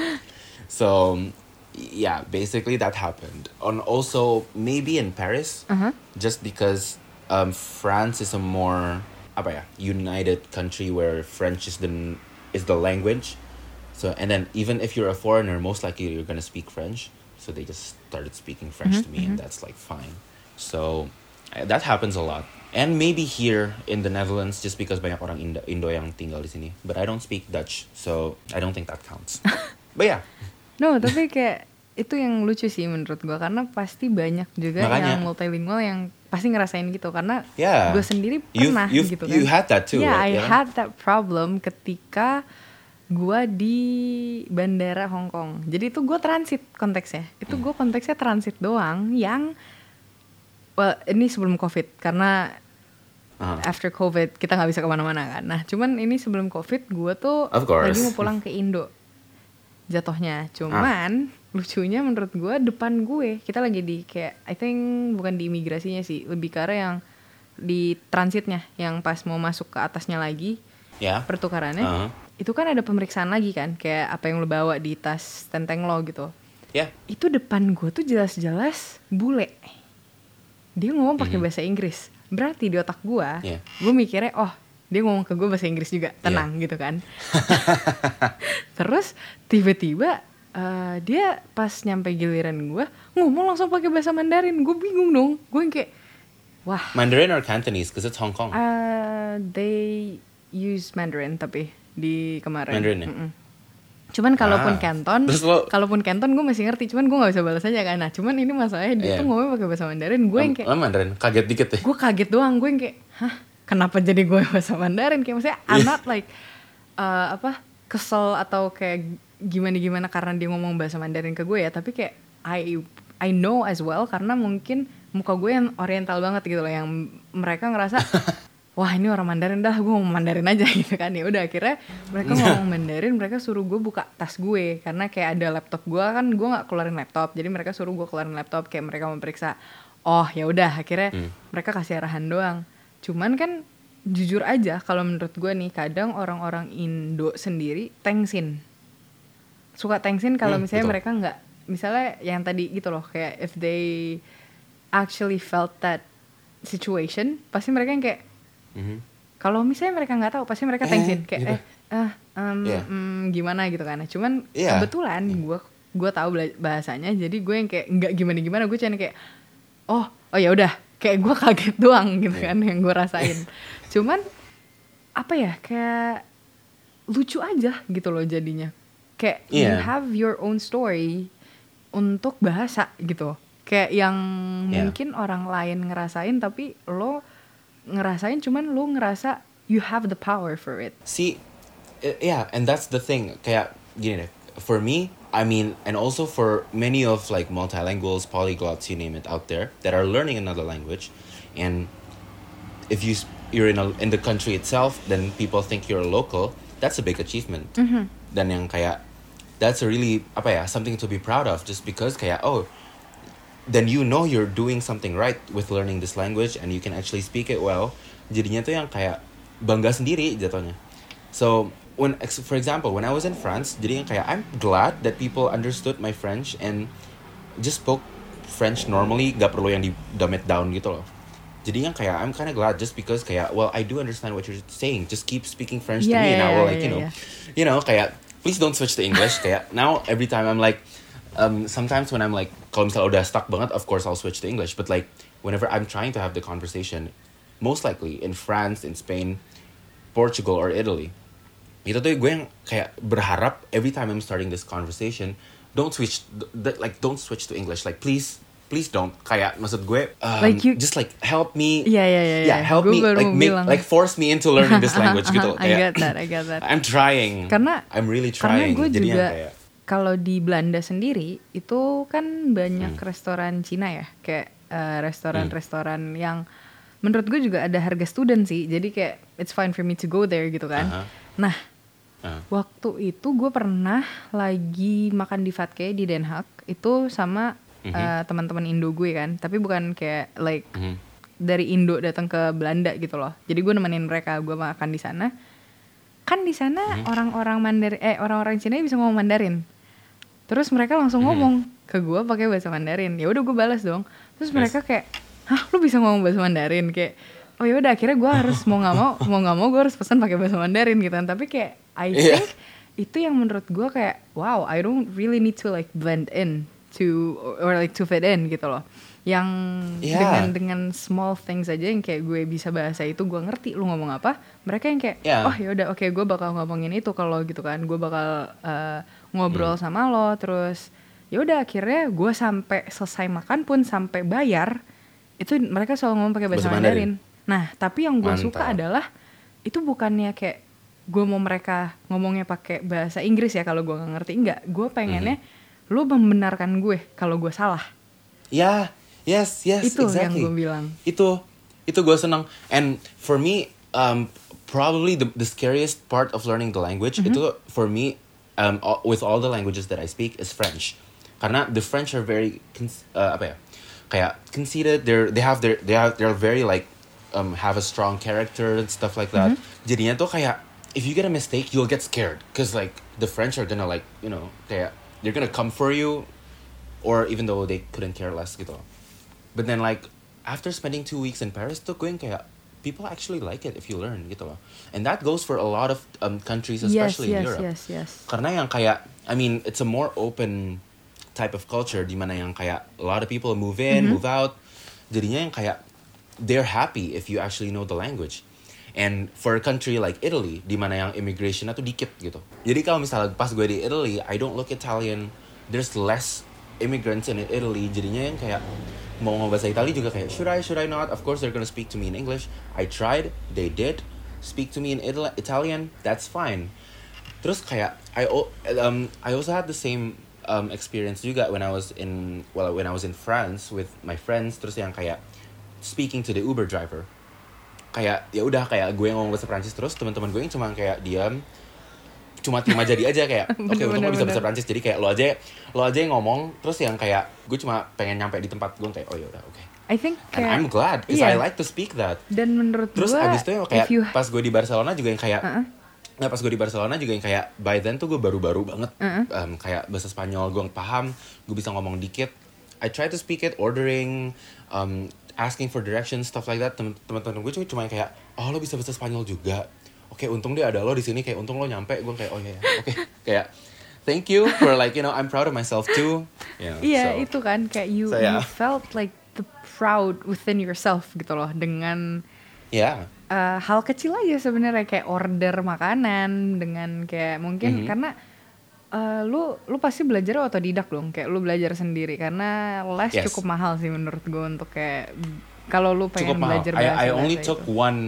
So yeah, basically that happened. And also maybe in Paris, Uh-huh. just because um, France is a more apa ya, united country where French is the is the language. So and then even if you're a foreigner, most likely you're gonna speak French. So they just started speaking French to me, and that's like fine. So uh, that happens a lot. And maybe here in the Netherlands just because banyak orang Indo, Indo yang tinggal di sini. But I don't speak Dutch, so I don't think that counts. *laughs* But yeah, No, tapi kayak itu yang lucu sih menurut gua karena pasti banyak juga Makanya. yang multilingual yang pasti ngerasain gitu karena Yeah. gue sendiri You've- pernah you've- gitu kan. you had that too, Yeah, right? I Yeah. had that problem ketika gua di bandara Hong Kong. Jadi itu gue transit konteksnya. Itu Hmm. gue konteksnya transit doang yang well ini sebelum covid karena Uh-huh. after covid kita nggak bisa ke mana-mana kan. Nah cuman ini sebelum covid gue tuh lagi mau pulang ke Indo jatuhnya. Ah. Cuman lucunya menurut gue depan gue kita lagi di kayak I think bukan di imigrasinya sih lebih ke arah yang di transitnya yang pas mau masuk ke atasnya lagi yeah. pertukarannya Uh-huh. itu kan ada pemeriksaan lagi kan kayak apa yang lo bawa di tas tenteng lo gitu Yeah. itu depan gue tuh jelas-jelas bule dia ngomong pakai Mhm. bahasa Inggris berarti di otak gue Iya. gue mikirnya oh dia ngomong ke gue bahasa Inggris juga tenang gitu kan *laughs* terus tiba-tiba eh, dia pas nyampe giliran gue ngomong langsung pakai bahasa Mandarin gue bingung dong gue kayak wah Mandarin or Cantonese because it's Hong Kong. Uh, they use Mandarin tapi di kemarin. Mandarin ya? Cuman kalaupun Ah. Canton, lo- kalaupun Canton gue masih ngerti, cuman gue nggak bisa balas aja kan. Nah, cuman ini masalahnya dia Iya. tuh ngomong pakai bahasa Mandarin, gue yang kayak, lo Mandarin kaget dikit deh. gue kaget doang, gue yang kayak, hah, kenapa jadi gue bahasa Mandarin? Kayak maksudnya, I'm not like uh, apa kesel atau kayak gimana gimana karena dia ngomong bahasa Mandarin ke gue ya, tapi kayak I I know as well karena mungkin muka gue yang oriental banget gitu loh, yang mereka ngerasa *laughs* wah ini orang Mandarin dah gue ngomong Mandarin aja *laughs* gitu kan. Ya udah akhirnya mereka ngomong Mandarin mereka suruh gue buka tas gue karena kayak ada laptop gue kan gue nggak keluarin laptop. Jadi mereka suruh gue keluarin laptop kayak mereka memeriksa oh ya udah akhirnya Hmm. mereka kasih arahan doang. Cuman kan jujur aja kalau menurut gue nih kadang orang-orang Indo sendiri tengsin. Suka tengsin kalau Hmm, misalnya betul. mereka nggak misalnya yang tadi gitu loh kayak if they actually felt that situation pasti mereka yang kayak Mhm. kalau misalnya mereka nggak tahu pasti mereka Eh, kayak gitu. eh ah em, Iya. mm, gimana gitu kan cuman Iya. kebetulan gue gue tahu bahasanya jadi gue yang kayak nggak gimana gimana gue cuma kayak oh oh ya udah kayak gue *laughs* kaget doang gitu Iya. kan yang gue rasain cuman apa ya kayak lucu aja gitu loh jadinya kayak you Iya. have your own story untuk bahasa gitu kayak yang Iya. mungkin orang lain ngerasain tapi lo ngerasain cuman lo ngerasa you have the power for it See, uh, yeah, and that's the thing. Kayak gini deh. For me, I mean, and also for many of like multilinguals, polyglots, you name it, out there that are learning another language, and if you you're in a, in the country itself, then people think you're a local. That's a big achievement. Dan yang kayak that's a really apa ya something to be proud of. Just because kayak oh then you know you're doing something right with learning this language and you can actually speak it well. Jadinya tuh yang kayak bangga sendiri jatuhnya. So when for example when I was in France, jadi yang kayak I'm glad that people understood my French and just spoke French normally, gak perlu yang di dumb it down gitu loh. Jadi yang kayak I'm kind of glad just because kayak well I do understand what you're saying. Just keep speaking French to Yeah, me and I will yeah, like you know, yeah. you know kayak please don't switch to English. kayak now every time I'm like um, sometimes when I'm like kalau misalnya udah stuck banget, of course I'll switch to English. But like whenever I'm trying to have the conversation, most likely in France, in Spain, Portugal or Italy, itu tuh gue yang kayak berharap every time I'm starting this conversation, don't switch, like don't switch to English. Like please, please don't. Kayak maksud gue, um, Like you- just like help me. Iya, iya, iya, iya. help Gue me, like make, bilang. like force me into learning this *laughs* language gitu. I Kayak, get that, I get that. I'm trying. Karena- I'm really trying. karena gue Jadi juga kayak, kalau di Belanda sendiri itu kan banyak Hmm. restoran Cina ya kayak eh, restoran-restoran yang menurut gue juga ada harga student sih jadi kayak it's fine for me to go there gitu kan Aha. nah uh, waktu itu gue pernah lagi makan di Vatke di Den Haag itu sama Mhm. eh, teman-teman Indo gue kan tapi bukan kayak like mhm. dari Indo datang ke Belanda gitu loh. Jadi gue nemenin mereka, gue makan di sana. Kan di sana Mhm. orang-orang Mandarin, eh orang-orang Cina bisa ngomong Mandarin. Terus mereka langsung Mhm. ngomong ke gue pakai bahasa Mandarin. Ya udah gue balas dong. Terus Yes. mereka kayak, hah lu bisa ngomong bahasa Mandarin? Kayak, oh ya udah akhirnya gue harus mau nggak mau, mau nggak mau gue harus pesan pakai bahasa Mandarin gitu kan. Tapi kayak, I Iya. think itu yang menurut gue kayak, wow, I don't really need to like blend in to or like to fit in gitu loh. yang Yeah. dengan dengan small things aja yang kayak gue bisa bahasa itu gue ngerti lu ngomong apa mereka yang kayak Yeah. oh yaudah oke gue bakal ngomongin itu kalau gitu kan gue bakal uh, ngobrol Hmm. sama lo terus yaudah akhirnya gue sampai selesai makan pun sampai bayar itu mereka selalu ngomong pakai bahasa, Mandarin. Mandarin. nah tapi yang gue suka adalah itu bukannya kayak gue mau mereka ngomongnya pakai bahasa Inggris ya kalau gue nggak ngerti enggak gue pengennya Mhm. lu membenarkan gue kalau gue salah Yeah, yes, yes, itu yang exactly. gue bilang Itu, itu gue senang. And for me, um, probably the, the scariest part of learning the language Mm-hmm. itu for me, um, all- with all the languages that I speak is French. Karena the French are very, uh, apa ya, kayak conceited. They're they have their they have they're very like um, have a strong character and stuff like that. Mm-hmm. Jadinya tuh kayak if you get a mistake, you'll get scared because like the French are gonna like you know kayak they're gonna come for you, or even though they couldn't care less gitu. But then like after spending two weeks in Paris tuh gue yang kayak people actually like it if you learn gitu loh. And that goes for a lot of um, countries yes especially in yes Europe. yes yes Karena yang kayak I mean it's a more open type of culture di mana yang kayak a lot of people move in, Mm-hmm. move out. Jadinya yang kayak they're happy if you actually know the language. And for a country like Italy, di mana yang immigrationnya tuh dikit gitu. Jadi kalau misalnya pas gue di Italy, I don't look Italian. There's less immigrants in Italy. Jadinya yang kayak mau ngomong bahasa Itali juga kayak should I, should I not? Of course they're gonna speak to me in English. I tried, they did. Speak to me in Ital- Italian, that's fine. Terus kayak I um I also had the same um experience juga when I was in well when I was in France with my friends terus yang kayak speaking to the Uber driver kayak ya udah kayak gue ngomong bahasa Prancis terus teman-teman gue yang cuma kayak diam cuma terima jadi aja kayak *laughs* oke untung lo bisa bahasa. Prancis jadi kayak lo aja lo aja yang ngomong terus yang kayak gue cuma pengen nyampe di tempat gue kayak oh ya udah oke I think and kayak I'm glad because Iya. I like to speak that dan menurut Terus gue abis itu yang kayak you pas gue di Barcelona juga yang kayak Uh-uh. Nah pas gue di Barcelona juga yang kayak by then tuh gue baru-baru banget Uh-uh. Em, kayak bahasa Spanyol gue paham gue bisa ngomong dikit I try to speak it ordering um, asking for directions stuff like that Tem- teman-teman gue cuma cuma yang kayak oh lo bisa bahasa Spanyol juga oke untung dia ada lo di sini kayak untung lo nyampe gue kayak oh iya iya. oke *laughs* kayak thank you for like you know I'm proud of myself too You know, Iya so- itu kan kayak you, So, you yeah. felt like the proud within yourself gitu loh dengan yeah eh, hal kecil aja sebenarnya kayak order makanan dengan kayak mungkin Mhm. karena eh, lu lu pasti belajar otodidak dong kayak lu belajar sendiri karena les Yes. cukup mahal sih menurut gue untuk kayak kalau lu pengen cukup mahal. belajar I, bahasa I only bahasa took itu. one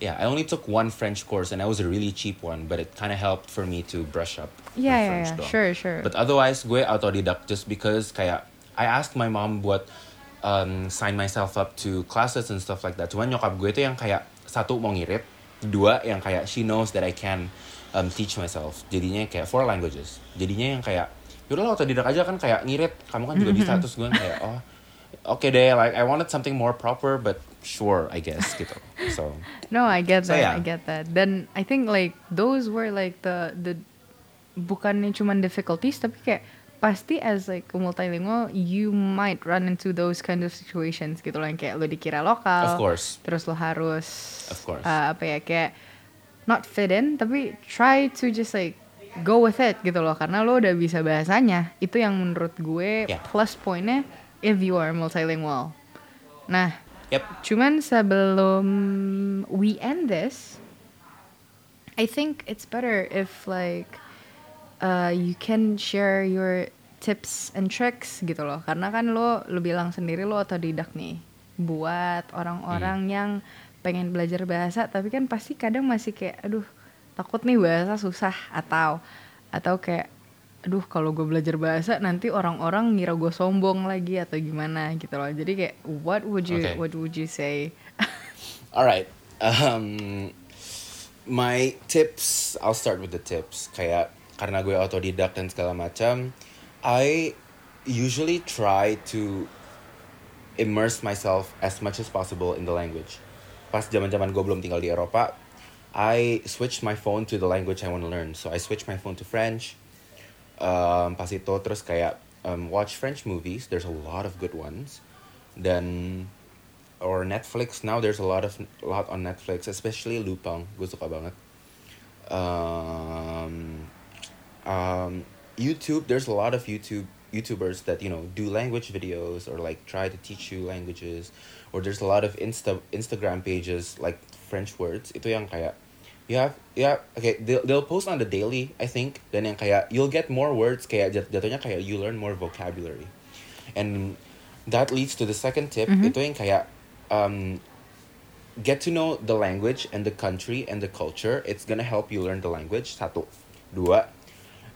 yeah I only took one French course and that was a really cheap one but it kind of helped for me to brush up my iya French doang. sure sure. But otherwise gue autodidact just because kayak I asked my mom buat um, sign myself up to classes and stuff like that. Cuman nyokap gue itu yang kayak satu mau ngirit dua yang kayak she knows that I can um, teach myself. Jadinya kayak four languages. Jadinya yang kayak yaudah lah autodidact aja kan kayak ngirit. Kamu kan juga bisa. Terus gue kayak oh oke deh like I wanted something more proper but sure I guess gitu so *laughs* No, I get So, that. yeah. I get that. Dan I think like those were like the the bukannya cuma difficulties tapi kayak pasti as like a multilingual you might run into those kind of situations gitu loh yang kayak lo dikira lokal. of course Terus lo harus Of course. uh, apa ya kayak not fit in tapi try to just like go with it gitu loh karena lo udah bisa bahasanya. Itu yang menurut gue Yeah. plus pointnya if you are multilingual. Nah, yep Cuman sebelum we end this, I think it's better if like uh, you can share your tips and tricks gitu loh. Karena kan lo lo bilang sendiri lo otodidak nih buat orang-orang yang pengen belajar bahasa tapi kan pasti kadang masih kayak aduh takut nih bahasa susah atau atau kayak aduh kalau gue belajar bahasa nanti orang-orang ngira gue sombong lagi atau gimana gitu loh jadi kayak what would you Okay. what would you say *laughs* All right. Um, my tips, I'll start with the tips. Kayak karena gue autodidak dan segala macam, I usually try to immerse myself as much as possible in the language. Pas zaman-zaman gue belum tinggal di Eropa, I switched my phone to the language I want to learn. So I switched my phone to French. Um, pas itu terus kayak um, watch French movies. There's a lot of good ones. Then or Netflix now there's a lot of lot on Netflix especially Lupang gue suka banget um, um, YouTube there's a lot of YouTube YouTubers that you know do language videos or like try to teach you languages, or there's a lot of Insta Instagram pages like French words. Itu yang kayak have yeah okay they'll, they'll post on the daily I think dan yang kayak you'll get more words kayak jat- jatuhnya kayak you learn more vocabulary, and that leads to the second tip Mhm. itu yang kayak um, get to know the language and the country and the culture. It's gonna help you learn the language. Satu, dua.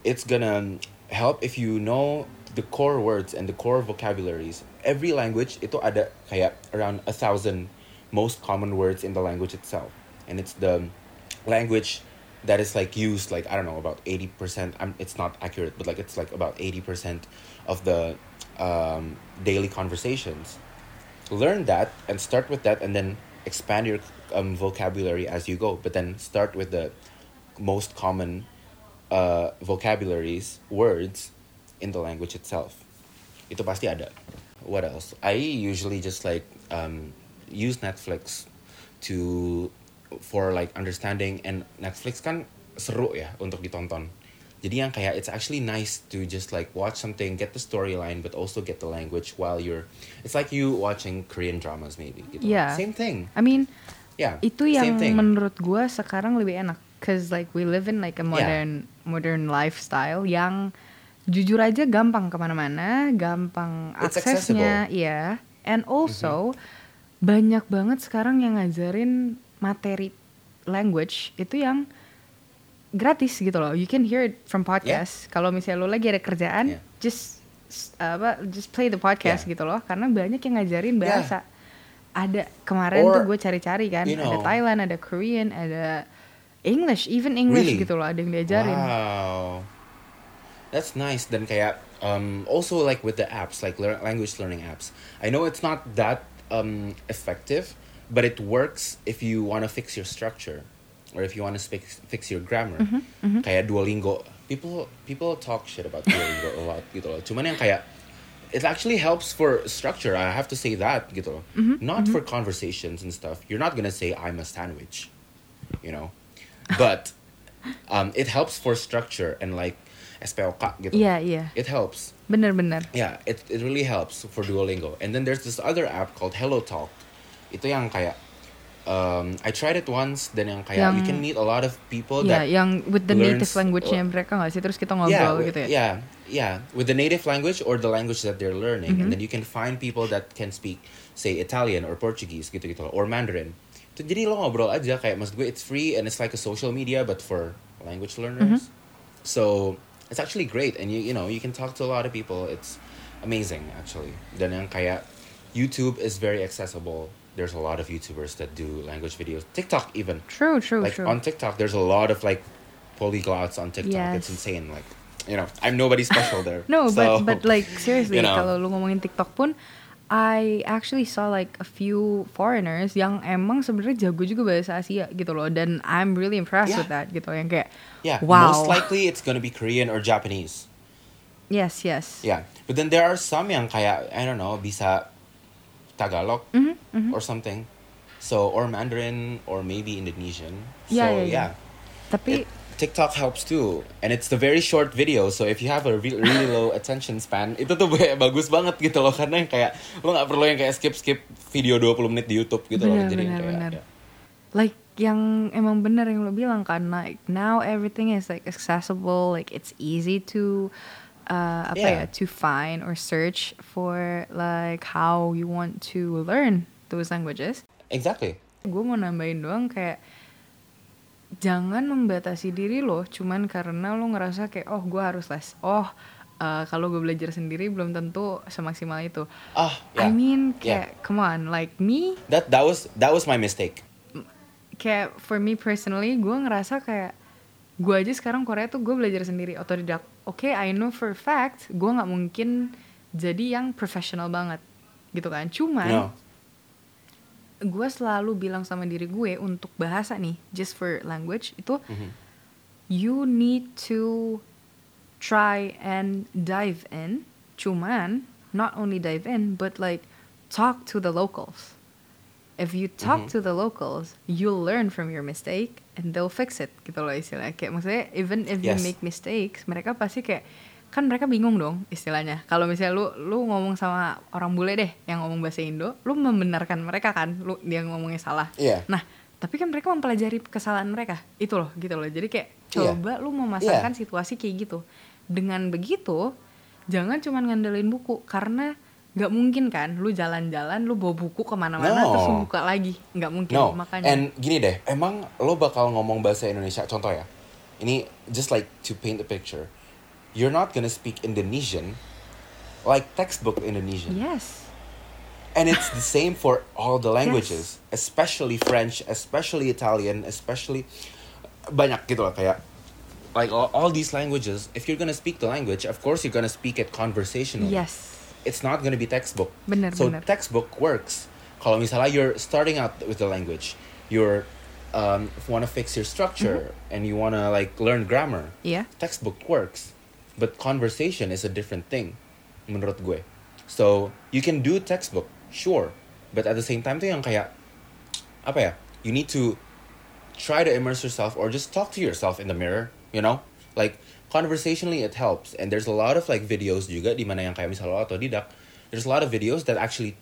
It's gonna help if you know the core words and the core vocabularies. Every language itu ada kayak around a thousand most common words in the language itself, and it's the language that is like used like I don't know about eighty percent. I'm it's not accurate, but like it's like about eighty percent of the um, daily conversations. Learn that and start with that and then expand your um, vocabulary as you go but then start with the most common uh, vocabularies words in the language itself. Itu pasti ada. What else? I usually just like um, use netflix to for like understanding and netflix kan seru ya untuk ditonton jadi yang kayak it's actually nice to just like watch something get the storyline but also get the language while you're it's like you watching korean dramas maybe gitu. Yeah. same thing I mean, yeah itu yang thing menurut gua sekarang lebih enak cause like we live in like a Yeah. modern modern lifestyle yang jujur aja gampang ke mana-mana gampang It's aksesnya accessible. iya and also banyak banget sekarang yang ngajarin materi language itu yang gratis gitu loh you can hear it from podcast kalau misalnya lo lagi ada kerjaan Yeah. just apa just play the podcast Yeah. gitu loh karena banyak yang ngajarin Yeah. bahasa ada kemarin Or, tuh gue cari-cari kan you ada know- Thailand ada Korean ada English even English Really? gitu loh ada yang diajarin Wow. That's nice. Then kayak um also like with the apps, like language learning apps. I know it's not that um effective, but it works if you want to fix your structure or if you want to fix fix your grammar. Mm-hmm, Kayak Duolingo. People people talk shit about Duolingo a lot gitu loh. Cuman yang kayak it actually helps for structure. I have to say that gitu loh. Mm-hmm, Not for conversations and stuff. You're not gonna say I'm a sandwich, you know. But *laughs* um, it helps for structure and like SPOK gitu. iya iya It helps. bener-bener Yeah, it, it really helps for Duolingo. And then there's this other app called Hello Talk. Itu yang kayak um, I tried it once then yang kayak you can meet a lot of people Iya, that yang with the native language-nya mereka nggak sih terus kita ngobrol yeah, gitu ya yeah, yeah, with the native language or the language that they're learning, Mm-hmm. and then you can find people that can speak, say Italian or Portuguese gitu gitu or Mandarin. Itu jadi lo ngobrol aja kayak maksud gue it's free and it's like a social media but for language learners. Mm-hmm. So it's actually great and you you know you can talk to a lot of people. It's amazing actually. Dan yang kayak YouTube is very accessible. There's a lot of YouTubers that do language videos. TikTok even true true like true on TikTok, there's a lot of like polyglots on TikTok. It's insane. Like, you know, I'm nobody special there. *laughs* No, So, but but like seriously, *laughs* you know. kalau lu ngomongin TikTok pun, I actually saw like a few foreigners yang emang sebenarnya jago juga bahasa Asia gitu loh, dan I'm really impressed Yeah. with that gitu yang kayak, yeah, wow, most likely it's gonna be Korean or Japanese. yes yes, Yeah, but then there are some yang kayak I don't know bisa Tagalog Mm-hmm, or something. So or Mandarin or maybe Indonesian. Yeah, so yeah, yeah. tapi It- TikTok helps too, and it's the very short video. So if you have a re- really low *laughs* attention span, itu tuh kayak bagus banget gitu loh, karena yang kayak lo nggak perlu yang kayak skip skip video 20 menit di YouTube gitu loh. Benar, Jadi benar, kayak, benar. ya. like yang emang bener yang lo bilang kan, like now everything is like accessible, like it's easy to uh, apa Yeah. ya, to find or search for like how you want to learn those languages. Exactly. gue mau nambahin doang kayak jangan membatasi diri lo cuman karena lo ngerasa kayak oh gue harus les oh eh, kalau gue belajar sendiri belum tentu semaksimal itu Ah, I yeah. mean Yeah. kayak come on like me That that was that was my mistake. kayak for me personally gue ngerasa kayak gue aja sekarang Korea tuh gue belajar sendiri otodidak oke I know for a fact gue nggak mungkin jadi yang profesional banget gitu kan cuman No. gue selalu bilang sama diri gue untuk bahasa nih just for language itu Mhm. you need to try and dive in cuman not only dive in but like talk to the locals if you talk Mhm. to the locals you'll learn from your mistake and they'll fix it gitu loh istilahnya kayak maksudnya even if you Yes. make mistakes mereka pasti kayak kan mereka bingung dong istilahnya kalau misalnya lu lu ngomong sama orang bule deh yang ngomong bahasa Indo lu membenarkan mereka kan lu dia ngomongnya salah Iya. nah tapi kan mereka mempelajari kesalahan mereka itu loh gitu loh jadi kayak Iya. coba lu memasangkan situasi kayak gitu dengan begitu jangan cuma ngandelin buku karena nggak mungkin kan lu jalan-jalan lu bawa buku ke mana-mana No. terus buka lagi nggak mungkin No, makanya and gini deh, emang lo bakal ngomong bahasa Indonesia, contoh ya. Ini just like to paint a picture. You're not gonna speak Indonesian like textbook Indonesian. yes And it's the same for all the *laughs* languages, especially French, especially Italian, especially banyak gitu lah kayak like all, all these languages. If you're gonna speak the language, of course you're gonna speak it conversationally. yes It's not gonna be textbook. Bener, so bener. textbook works. Kalau misalnya you're starting out with the language, you're um, want to fix your structure Mm-hmm. and you want to like learn grammar. Yeah. Textbook works, but conversation is a different thing, menurut gue. So you can do textbook, sure, but at the same time tuh yang kayak apa ya? You need to try to immerse yourself or just talk to yourself in the mirror, you know? Like conversationally it helps. And there's a lot of like videos juga di mana yang kayak misalnya lo otodidak, there's a lot of videos that actually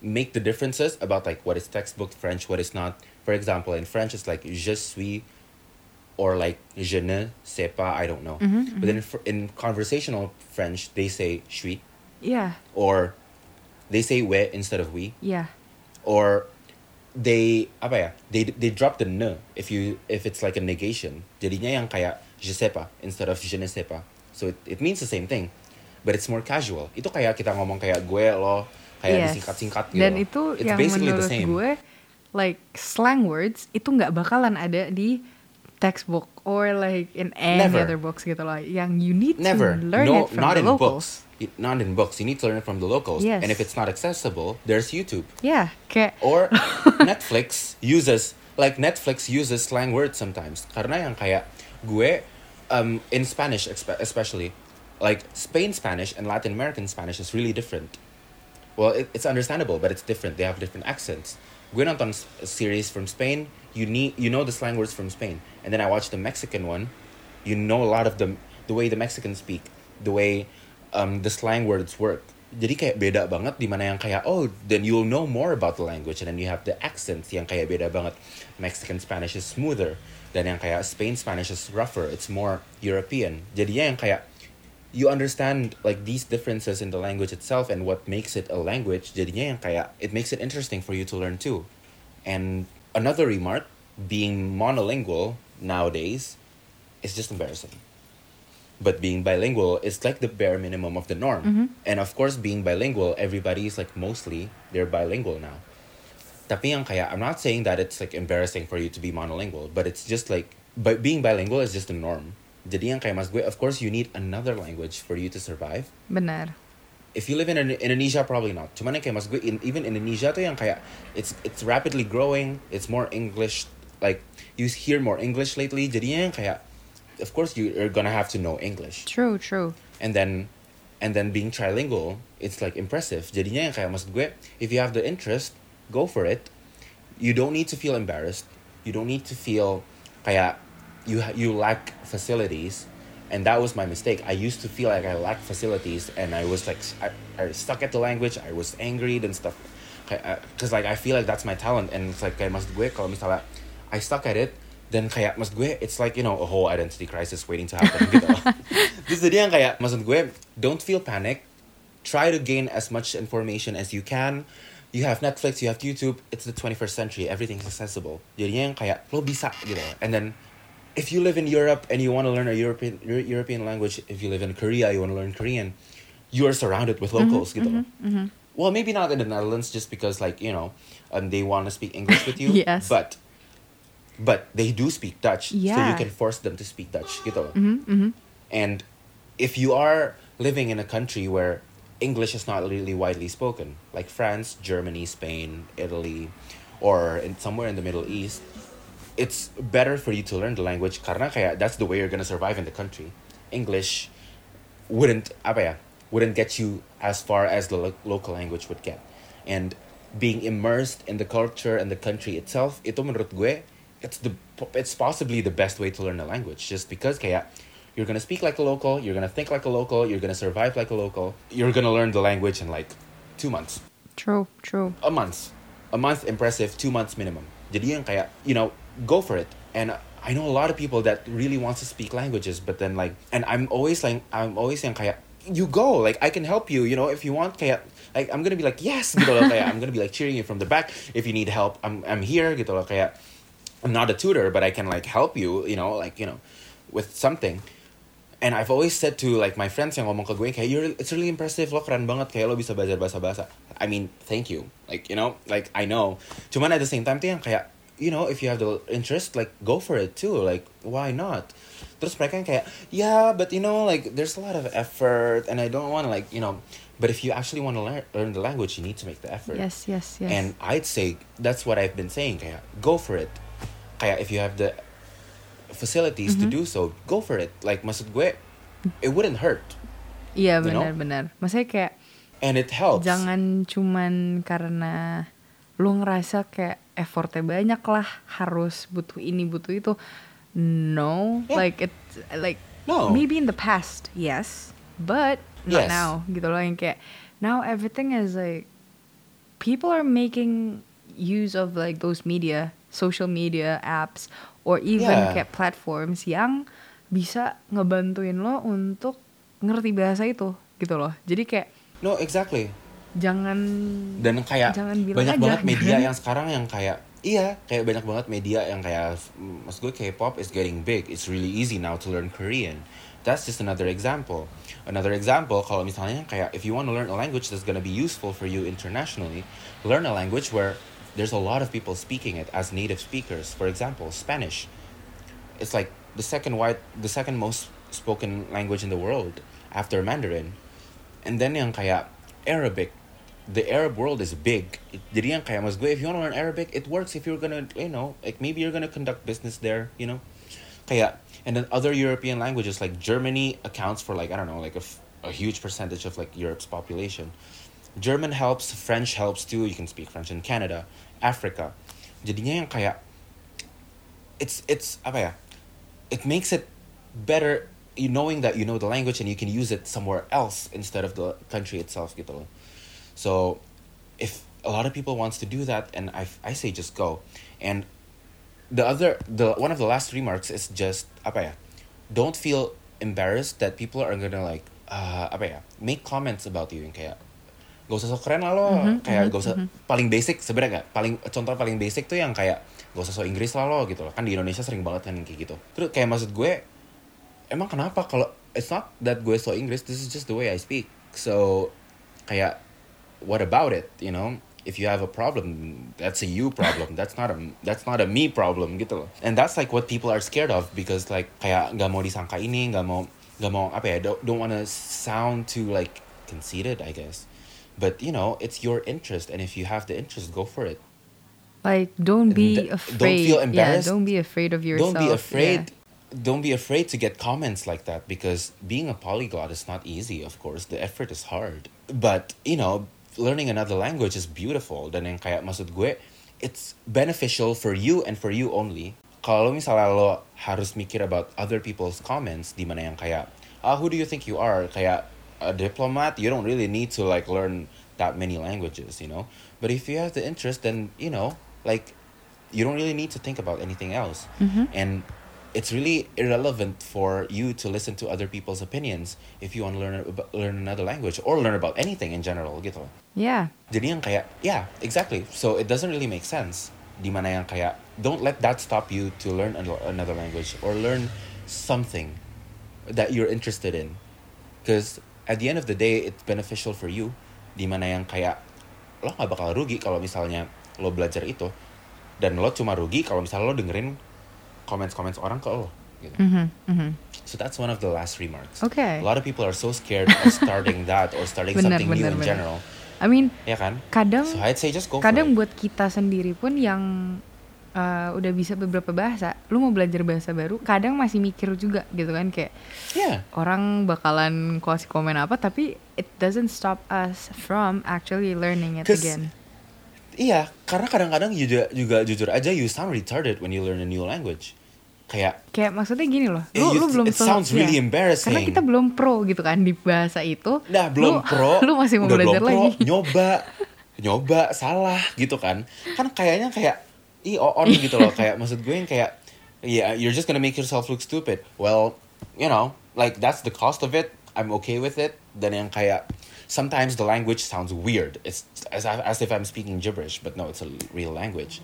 make the differences about like what is textbook French, what is not. For example, in French it's like je suis or like je ne sais pas, I don't know. Mm-hmm, but then mm-hmm. for, in conversational French they say suis. Iya or they say we instead of we. Yeah. Or they apa ya they they drop the ne if you if it's like a negation. Jadinya yang kayak je sais pas instead of je ne sais pas so it, it means the same thing but it's more casual itu kayak kita ngomong kayak gue lo kayak Yes. disingkat-singkat gitu Dan itu it's yang basically the menurut same gue like slang words itu nggak bakalan ada di textbook or like in any Never. other books gitu loh. Yang you need never to learn no it from not the in locals. books It- not in books you need to learn it from the locals Yes. and if it's not accessible there's YouTube Ya, kayak *laughs* or *laughs* Netflix uses like Netflix uses slang words sometimes karena yang kayak gue um, in Spanish especially. Like Spain Spanish and Latin American Spanish is really different. Well it, it's understandable but it's different. They have different accents. Gue nonton series from Spain. You need you know the slang words from Spain. And then I watch the Mexican one. You know a lot of the the way the Mexicans speak the way um, the slang words work. Jadi kayak beda banget di mana yang kayak oh then you'll know more about the language. And then you have the accents yang kayak beda banget. Mexican Spanish is smoother dan yang kayak Spain Spanish is rougher. It's more European. Jadinya yang kayak you understand like these differences in the language itself and what makes it a language. Jadinya yang kayak it makes it interesting for you to learn too. And another remark being monolingual nowadays is just embarrassing. But being bilingual is like the bare minimum of the norm. Mm-hmm. And of course being bilingual everybody's like mostly they're bilingual now tapi yang kayak I'm not saying that it's like embarrassing for you to be monolingual but it's just like but being bilingual is just the norm. Jadi yang kayak mas gue of course you need another language for you to survive. Benar. if you live in Indonesia probably not. Cuman yang kayak mas gue in, even Indonesia tuh yang kayak it's it's rapidly growing it's more English like you hear more English lately. Jadinya yang kayak of course you are gonna have to know English. True, true. and then and then being trilingual it's like impressive. Jadinya yang kayak maksud gue if you have the interest go for it. You don't need to feel embarrassed. You don't need to feel kayak you you lack facilities. And that was my mistake. I used to feel like i lacked facilities and i was like i, I stuck at the language. I was angry and stuff. Because uh, like i feel like that's my talent and it's like kayak maksud gue kalau misalnya i stuck at it. Then kayak maksud gue it's like you know a whole identity crisis waiting to happen. Gitu Terus jadi yang kayak maksud gue don't feel panic. Try to gain as much information as you can you have Netflix you have YouTube it's the 21st century everything's accessible jadinya yang kayak lo bisa gitu and then if you live in Europe and you want to learn a European Eu- European language if you live in Korea you want to learn Korean you are surrounded with locals gitu loh. well maybe not in the Netherlands just because like you know um, they want to speak English with you *laughs* Yes. but but they do speak Dutch so you can force them to speak Dutch gitu loh. Mm-hmm, And if you are living in a country where English is not really widely spoken, like France, Germany, Spain, Italy, or in somewhere in the Middle East, it's better for you to learn the language karena kayak that's the way you're gonna survive in the country. English wouldn't apa ya, wouldn't get you as far as the lo- local language would get. And being immersed in the culture and the country itself, itu menurut gue, it's the it's possibly the best way to learn a language just because kayak You're gonna speak like a local. You're gonna think like a local. You're gonna survive like a local. You're gonna learn the language in like two months, True, true. a month, a month impressive, two months minimum. Jadi yang kayak you know go for it. And I know a lot of people that really wants to speak languages, but then like, and I'm always like, I'm always yang kayak you go like I can help you. You know if you want kayak like I'm gonna be like yes gitu loh kayak I'm gonna be like cheering you from the back if you need help. I'm I'm here gitu loh kayak I'm not a tutor, but I can like help you, you know, like, you know, with something. And I've always said to like my friends yang ngomong ke gue kayak you're it's really impressive lo keren banget kayak lo bisa belajar bahasa bahasa. I mean, thank you. Like, you know, like I know. Cuman at the same time tuh yang kayak you know, if you have the interest like go for it too. Like, why not? Terus mereka yang kayak, yeah, but you know, like there's a lot of effort and I don't want to like, you know, but if you actually want to learn learn the language, you need to make the effort. Yes, yes, yes. And I'd say that's what I've been saying kayak go for it. Kayak if you have the facilities Mm-hmm. to do so, go for it. Like maksud gue it wouldn't hurt Iya you know? benar-benar. Maksudnya kayak and it helps. jangan cuman karena lu ngerasa kayak effortnya banyak lah harus butuh ini butuh itu. No, Yeah. like it like No. maybe in the past, yes, but not Yes. now gitu loh yang kayak now everything is like people are making use of like those media, social media apps or even Yeah. kayak platforms yang bisa ngebantuin lo untuk ngerti bahasa itu gitu loh. Jadi kayak No, exactly. jangan Dan kayak jangan bilang banyak aja, banget gitu media kan. yang sekarang yang kayak iya, kayak banyak banget media yang kayak maksud gue K-pop is getting big. It's really easy now to learn Korean. That's just another example. Another example kalau misalnya kayak if you want to learn a language that's gonna be useful for you internationally, learn a language where there's a lot of people speaking it as native speakers. For example, Spanish. It's like the second wide, the second most spoken language in the world after Mandarin. And then yang kayak Arabic. The Arab world is big. Jadi yang kayak mas gue, if you want to learn Arabic, it works if you're gonna, you know, like maybe you're gonna conduct business there, you know. Kayak, and then other European languages like Germany accounts for like, I don't know, like a huge percentage of like Europe's population. German helps, French helps too. You can speak French in Canada, Africa. Jadinya yang kayak it's it's apa ya? It makes it better you knowing that you know the language and you can use it somewhere else instead of the country itself gitu. So if a lot of people wants to do that and I I say just go. And the other the one of the last remarks is just apa ya? Don't feel embarrassed that people are gonna like uh, apa ya? Make comments about you yang kayak gak usah sok keren lah lo. Kayak gak usah paling basic sebenarnya gak paling contoh paling basic tuh yang kayak gak usah sok Inggris lah lo gitu loh. Kan di Indonesia sering banget kan kayak gitu. Terus kayak maksud gue emang kenapa kalau it's not that gue so Inggris this is just the way I speak. So kayak what about it you know? If you have a problem that's a you problem. *laughs* That's not a that's not a me problem gitu loh. And that's like what people are scared of because like kayak nggak mau disangka ini nggak mau nggak mau apa ya don't, don't wanna sound too like conceited I guess but you know it's your interest and if you have the interest go for it like don't be Th- don't afraid. feel yeah, embarrassed. don't be afraid of yourself. don't be yeah. afraid don't be afraid to get comments like that because being a polyglot is not easy of course the effort is hard but you know learning another language is beautiful dan yang kayak maksud gue it's beneficial for you and for you only kalau misalnya lo harus mikir about other people's comments di mana yang kayak ah who do you think you are kayak a diplomat you don't really need to like learn that many languages you know? But if you have the interest then you know like you don't really need to think about anything else. Mm-hmm. And it's really irrelevant for you to listen to other people's opinions if you want to learn learn another language or learn about anything in general gitu. Yeah. jadi yang kayak yeah exactly. So it doesn't really make sense. Dimana yang kayak don't let that stop you to learn another language or learn something that you're interested in. Because at the end of the day it's beneficial for you di mana yang kayak lo nggak bakal rugi kalau misalnya lo belajar itu dan lo cuma rugi kalau misalnya lo dengerin comments-comments orang ke lo gitu. Mhm, mhm. So that's one of the last remarks. Okay. A lot of people are so scared of starting *laughs* that or starting Bener, something new bener, in bener. general. I mean, Ya kan? kadang So I'd say just go kadang buat kita sendiri pun yang uh, udah bisa beberapa bahasa, lu mau belajar bahasa baru, kadang masih mikir juga gitu kan kayak Yeah. orang bakalan kasih komen apa, tapi it doesn't stop us from actually learning it again. Iya, karena kadang-kadang juga, juga jujur aja you sound retarded when you learn a new language. kayak Kayak maksudnya gini loh, lu, you lu belum it sounds really iya. embarrassing. Karena kita belum pro gitu kan di bahasa itu. Nah, belum lu, pro. *laughs* Lu masih mau udah belajar belum pro, lagi. nyoba, nyoba salah gitu kan. Kan kayaknya kayak i on gitu loh kayak maksud gue yang kayak yeah, you're just gonna make yourself look stupid. Well, you know, like that's the cost of it. I'm okay with it. Dan yang kayak sometimes the language sounds weird. It's as as if I'm speaking gibberish, but no, it's a real language.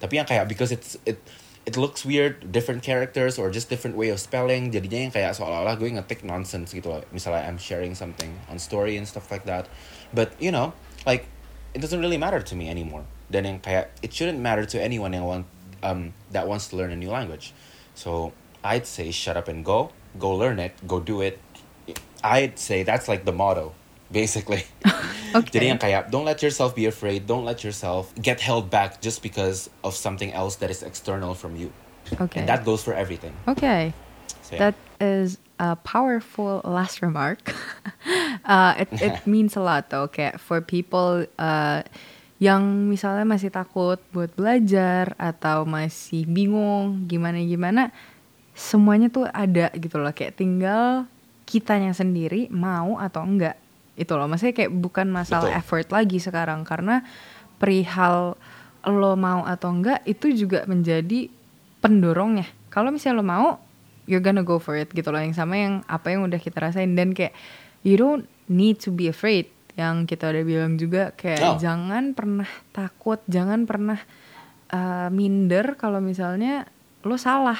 Tapi yang kayak because it's it it looks weird, different characters or just different way of spelling. Jadinya yang kayak seolah-olah gue ngetik nonsense gitu loh. Misalnya I'm sharing something on story and stuff like that. But you know, like it doesn't really matter to me anymore. Dan yang kayak it shouldn't matter to anyone yang want um that wants to learn a new language. So I'd say shut up and go. Go learn it. Go do it. I'd say that's like the motto, basically. *laughs* Okay. Jadi yang kayak don't let yourself be afraid. Don't let yourself get held back just because of something else that is external from you. Okay. And that goes for everything. Okay. So, yeah. That is a powerful last remark. *laughs* uh, it, it *laughs* means a lot though, okay for people uh, yang misalnya masih takut buat belajar atau masih bingung gimana-gimana, semuanya tuh ada gitu loh, kayak tinggal kitanya sendiri mau atau enggak. Itu loh, maksudnya kayak bukan masalah Betul. effort lagi sekarang karena perihal lo mau atau enggak itu juga menjadi pendorongnya. Kalau misalnya lo mau, you're gonna go for it gitu loh. Yang sama yang apa yang udah kita rasain dan kayak you don't need to be afraid. Yang kita udah bilang juga kayak No. jangan pernah takut, jangan pernah uh, minder kalau misalnya lo salah.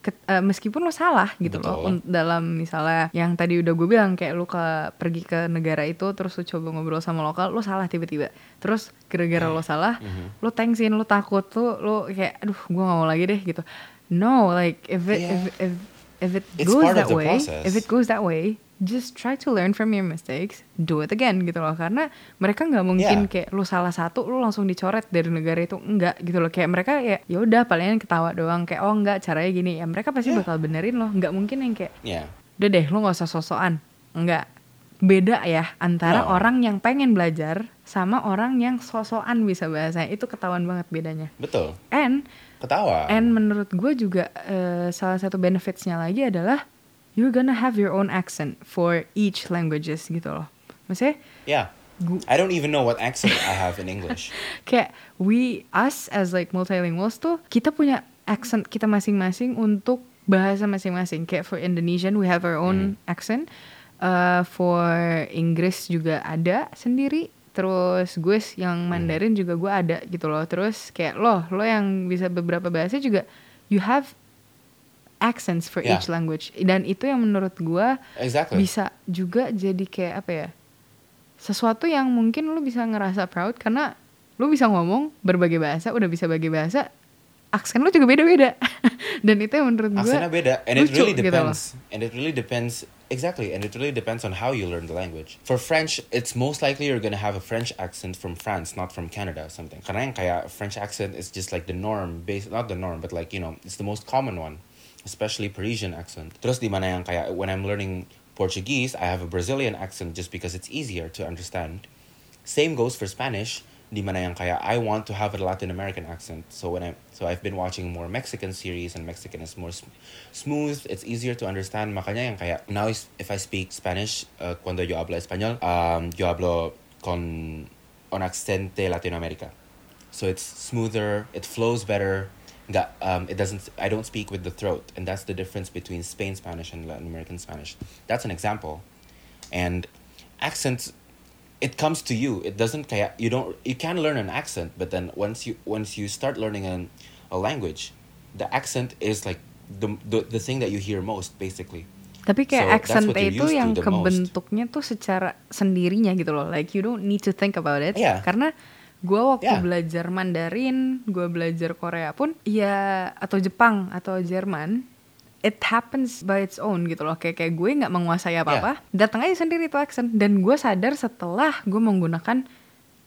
Ket- uh, meskipun lo salah gitu loh Betul. un- dalam misalnya yang tadi udah gue bilang kayak lo ke pergi ke negara itu terus lo coba ngobrol sama lokal lo salah tiba-tiba terus gara-gara lo salah Mhm. lo thanksin lo takut tuh lo kayak aduh gue gak mau lagi deh gitu no like if it Yeah. if, if if it It's goes that way process. if it goes that way just try to learn from your mistakes do it again gitu loh karena mereka nggak mungkin Yeah. kayak lo salah satu lo langsung dicoret dari negara itu enggak gitu loh kayak mereka ya ya udah palingan ketawa doang kayak oh enggak caranya gini ya mereka pasti Yeah. bakal benerin lo nggak mungkin yang kayak Yeah. udah deh lo nggak usah sosokan enggak beda ya antara No. orang yang pengen belajar sama orang yang sosokan bisa bahasa itu ketahuan banget bedanya Betul. and Ketawa. and menurut gue juga eh, salah satu benefitsnya lagi adalah you're gonna have your own accent for each languages gitu loh. Maksudnya yeah. I don't even know what accent I have in English. *laughs* kayak we us as like multilinguals tuh kita punya accent kita masing-masing untuk bahasa masing-masing. Kayak for Indonesian we have our own accent. Uh, for Inggris juga ada sendiri. Terus gue yang Mandarin juga gue ada gitu loh. Terus kayak lo lo yang bisa beberapa bahasa juga you have accents for Yeah. each language dan itu yang menurut gue Exactly. bisa juga jadi kayak apa ya sesuatu yang mungkin lu bisa ngerasa proud karena lu bisa ngomong berbagai bahasa udah bisa bagi bahasa aksen lu juga beda-beda *laughs* dan itu yang menurut gue Aksennya beda, and it lucu really gitu depends. And it really depends exactly, and it really depends on how you learn the language. For French, it's most likely you're gonna have a French accent from France, not from Canada or something. Karena yang kayak French accent is just like the norm, base not the norm, but like you know, it's the most common one, especially Parisian accent. Terus di mana yang kayak when I'm learning Portuguese, I have a Brazilian accent just because it's easier to understand. Same goes for Spanish. Di mana yang kayak I want to have a Latin American accent. So when I so I've been watching more Mexican series and Mexican is more sm- smooth. It's easier to understand. Makanya yang kayak now is- if I speak Spanish, uh, cuando yo hablo español, um, yo hablo con un accente Latinoamérica. So it's smoother. It flows better. Nggak, um, it doesn't. I don't speak with the throat, and that's the difference between Spain Spanish and Latin American Spanish. That's an example, and accents it comes to you it doesn't you don't you can learn an accent but then once you once you start learning an, a language the accent is like the, the the thing that you hear most basically tapi kayak So, accent itu yang the most. kebentuknya tuh secara sendirinya gitu loh like you don't need to think about it Yeah. karena gue waktu Yeah. belajar Mandarin gue belajar Korea pun ya atau Jepang atau Jerman it happens by its own gitu loh. Kayak kayak gue nggak menguasai apa apa datang aja sendiri tuh accent dan gue sadar setelah gue menggunakan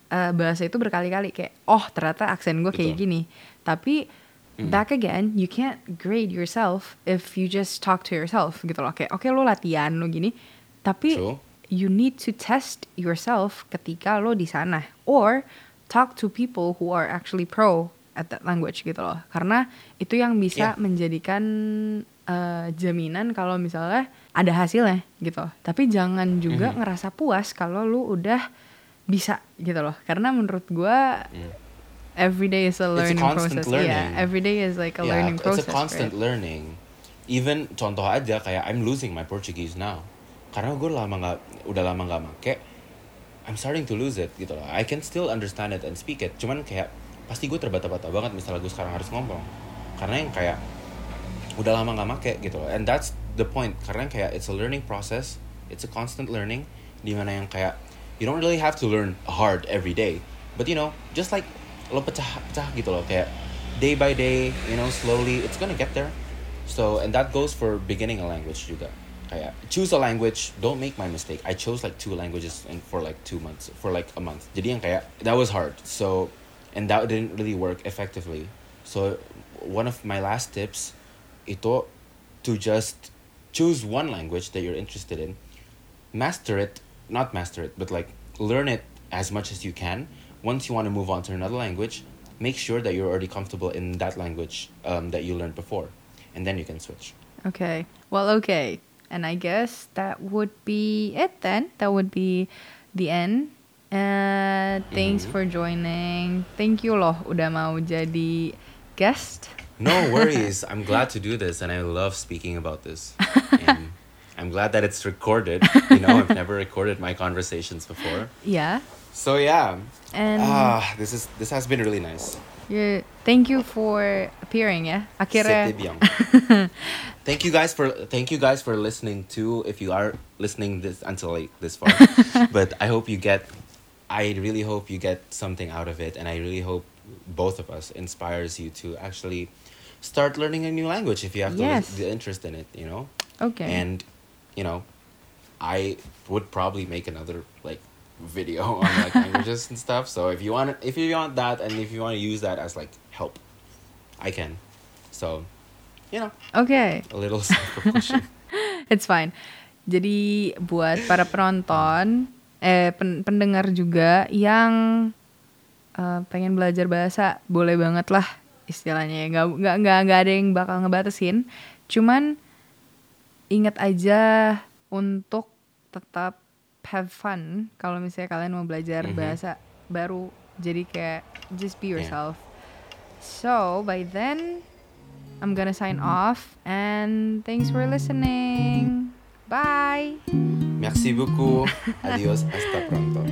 uh, bahasa itu berkali-kali. Kayak oh ternyata aksen gue kayak Betul. gini. Tapi back again you can't grade yourself if you just talk to yourself gitu loh. Kayak oke lo latihan lo gini. Tapi True. you need to test yourself ketika lo di sana. Or talk to people who are actually pro at that language gitu loh. Karena itu yang bisa Yeah. menjadikan eh, jaminan kalau misalnya ada hasilnya gitu. Tapi jangan juga Mhm. ngerasa puas kalau lu udah bisa gitu loh. Karena menurut gua every day is a It's a learning process. learning. Yeah, every day is like a Yeah, learning process. It's a constant right? learning. Even contoh aja kayak I'm losing my Portuguese now. Karena gue lama nggak udah lama nggak make. I'm starting to lose it gitu loh. I can still understand it and speak it. Cuman kayak pasti gue terbata-bata banget misalnya gue sekarang harus ngomong. Karena yang kayak udah lama nggak make gitu loh. And that's the point. Karena kayak it's a learning process. It's a constant learning. Di mana yang kayak you don't really have to learn hard every day. But you know, just like lo pecah-pecah gitu loh kayak day by day, you know, slowly it's gonna get there. So and that goes for beginning a language juga. Kayak choose a language, don't make my mistake. I chose like two languages and for like two months, for like a month. Jadi yang kayak that was hard. So and that didn't really work effectively. So one of my last tips itu to just choose one language that you're interested in, master it, not master it, but like learn it as much as you can. Once you want to move on to another language, make sure that you're already comfortable in that language um, that you learned before, and then you can switch. Okay. Well, okay. And I guess that would be it then. That would be the end. Uh, thanks Mhm. for joining. Thank you loh udah mau jadi guest. No worries. *laughs* I'm glad to do this, and I love speaking about this. *laughs* And I'm glad that it's recorded. You know, I've never recorded my conversations before. Yeah. So yeah, And ah, this is this has been really nice. you thank you for appearing ya. Akhirnya. *laughs* thank you guys for thank you guys for listening too. If you are listening this until like this far, *laughs* but I hope you get. I really hope you get something out of it, and I really hope both of us inspires you to actually start learning a new language if you have the, Yes. the interest in it. You know, Okay. and you know, I would probably make another like video *laughs* on like languages and stuff. So if you want, if you want that, and if you want to use that as like help, I can. So, you know, okay. a little self-promotion. *laughs* It's fine. Jadi buat para penonton, eh pen- pendengar juga yang eh, pengen belajar bahasa, boleh banget lah istilahnya ya. Nggak nggak nggak nggak ada yang bakal ngebatasin. Cuman ingat aja untuk tetap have fun kalau misalnya kalian mau belajar Mhm. bahasa baru. Jadi kayak just be Yeah. yourself. So by then I'm gonna sign mm-hmm. off and thanks for listening. Bye. Merci beaucoup. *laughs* Adios. Hasta pronto.